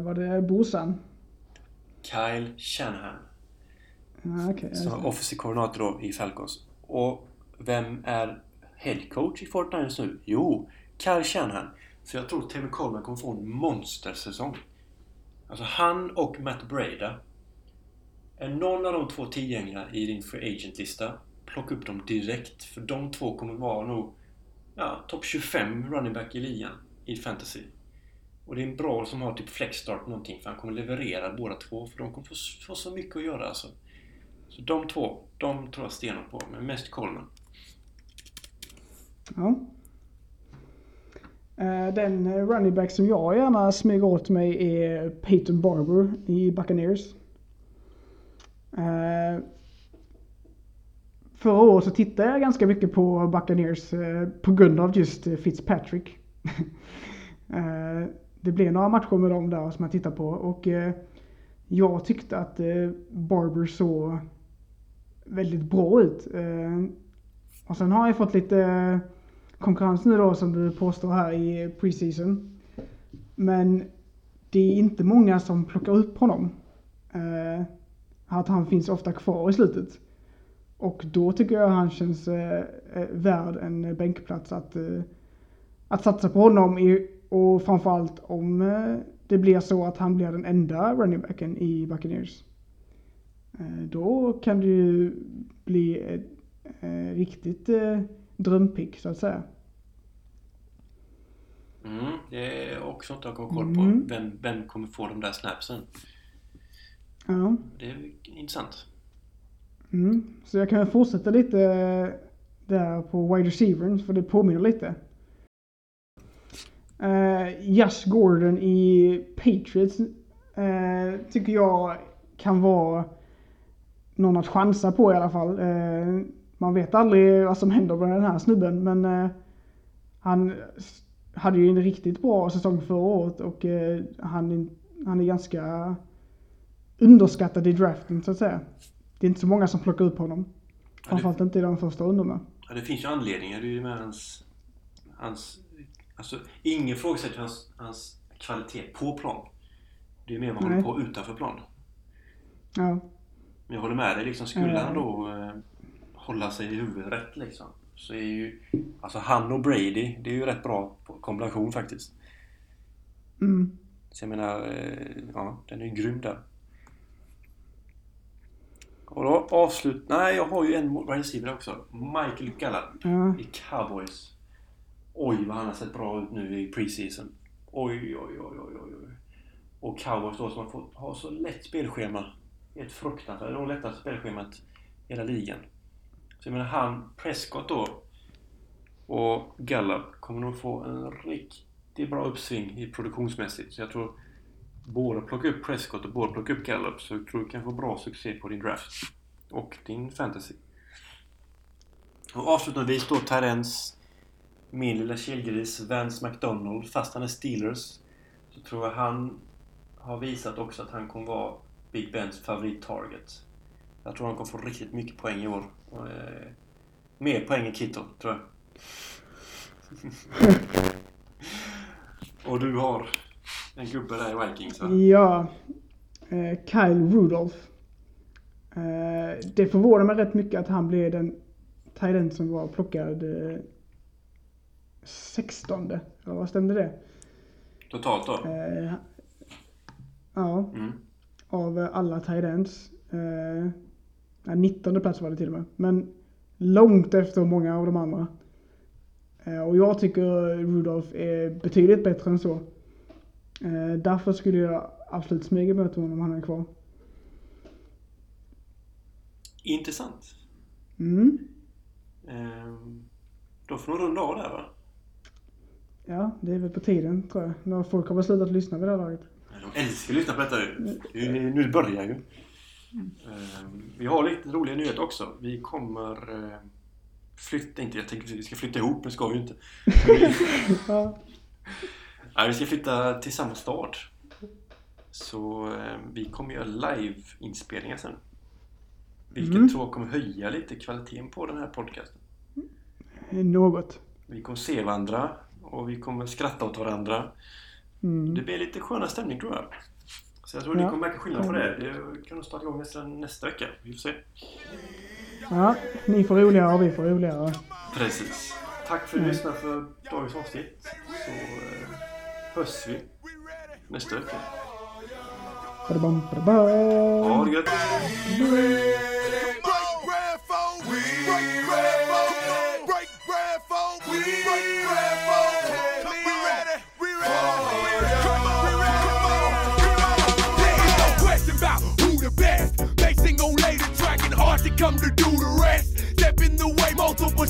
B: var det brorsan?
A: Kyle Shanahan.
B: Ja, okej.
A: Som var offensiv koordinator då i Falcons. Och vem är head coach i Fortnite nu? Jo, Kyle Shanahan. Så jag tror Tevin Coleman kommer få en monstersäsong. Alltså han och Matt Breda. Är någon av de två tillgängliga i din free agent-lista, plocka upp dem direkt. För de två kommer vara nog ja, topp 25 running back i ligan i fantasy. Och det är en bra som har typ flexstart någonting för han kommer leverera båda två för de kommer få, få så mycket att göra alltså. Så de två, de tror jag stenhårt på, men mest Coleman.
B: Ja. Eh, den running back som jag gärna smyger åt mig är Peyton Barber i Buccaneers. Eh, förra året så tittade jag ganska mycket på Buccaneers eh, på grund av just Fitzpatrick. Det blev några matcher med dem där som jag tittade på och eh, jag tyckte att eh, Barber såg väldigt bra ut. Eh, Och sen har jag fått lite eh, konkurrens nu då som du påstår här i preseason. Men det är inte många som plockar upp honom. Eh, att han finns ofta kvar i slutet. Och då tycker jag han känns eh, eh värd en bänkplats att, eh, att satsa på honom. I, och framförallt om eh, det blir så att han blir den enda running backen i Buccaneers. Eh, då kan det ju bli ett eh, riktigt drömpick så att säga.
A: Mm, det är också något jag kommer koll på.
B: Mm.
A: Vem, vem kommer få de där snapsen?
B: Ja.
A: Det är intressant.
B: Mm. Så jag kan fortsätta lite där på wide receivern för det påminner lite. Uh, Josh Gordon i Patriots eh, tycker jag kan vara någon att chansa på i alla fall. Eh, man vet aldrig vad som händer med den här snubben men eh, han hade ju en riktigt bra säsong förra året och eh, han, han är ganska underskattad i draften så att säga. Det är inte så många som plockar upp honom.
A: Ja, det,
B: Framförallt inte i de första rundorna.
A: ja, det finns ju anledningar. Det är ju med hans... hans alltså, ingen ifrågasätter hans, hans kvalitet på plan. Det är mer vad han håller på utanför plan.
B: Ja.
A: Men jag håller med dig. Liksom, skulle
B: Mm.
A: han då eh, hålla sig i huvudet rätt liksom, så är ju... Alltså han och Brady, det är ju rätt bra kombination faktiskt.
B: Mm.
A: Så jag menar, eh, ja, den är ju grym där. Och då avslut... Nej, jag har ju en wide receiver också. Michael Gallup
B: Ja.
A: i Cowboys. Oj, vad han har sett bra ut nu i preseason. Oj, oj, oj, oj, oj. oj. Och Cowboys då som har fått ha så lätt spelschema. Helt fruktansvärt. Det är nog lättaste spelschemat i hela ligan. Så jag menar han, Prescott då och Gallup kommer nog få en riktigt bra uppsving i produktionsmässigt. Så jag tror både plocka upp Prescott och både plocka upp Gallup så jag tror du kan få bra succé på din draft. Och din fantasy. Och avslutningsvis då Terence min lilla kelgris Vance McDonald, fast han är Steelers, så tror jag han har visat också att han kommer vara Big Bens favorittarget. Jag tror han kommer få riktigt mycket poäng i år. Och, eh, mer poäng än Kitto, tror jag. Och du har en gubbe där i Vikings, va?
B: Ja. Eh, Kyle Rudolph. Eh, det förvånar mig rätt mycket att han blev den tight som var plockad eh, 16. Eller vad stämde det?
A: Totalt då?
B: Eh, ja,
A: Mm.
B: av alla tight ends. Eh, ja, 19 plats var det till och med. Men långt efter många av de andra. Eh, och jag tycker Rudolph är betydligt bättre än så. Eh, därför skulle jag absolut smyga mot honom om han är kvar.
A: Intressant.
B: Mm.
A: Ehm, då får du runda av där, va?
B: Ja, det är väl på tiden tror jag. När folk har väl slutat lyssna vid det här laget.
A: De älskar att lyssna på detta ju. Det ju- Nu börjar ju. Ehm, Vi har lite roliga nyheter också. Vi kommer eh, flytta, inte jag tänkte vi ska flytta ihop, men ska vi ju inte.
B: Ja.
A: Nej, vi ska flytta till samma stad. Så eh, vi kommer göra live-inspelningar sen. Vilket
B: Mm.
A: tror jag kommer höja lite kvaliteten på den här podcasten.
B: Något.
A: Vi kommer se varandra och vi kommer skratta åt varandra.
B: Mm.
A: Det blir lite skönare stämning tror jag. Så jag tror ni
B: Ja.
A: kommer märka skillnad på det. Det kan nog starta igång nästa, nästa vecka. Vi får se.
B: Ja, ni får roligare och vi får roligare.
C: Precis. Tack för att du lyssnade för dagens avsnitt. Så eh, hörs vi nästa vecka. Ha det gött!
D: Come to do the rest. Step in the way, multiple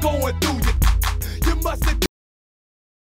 D: going through you. You must have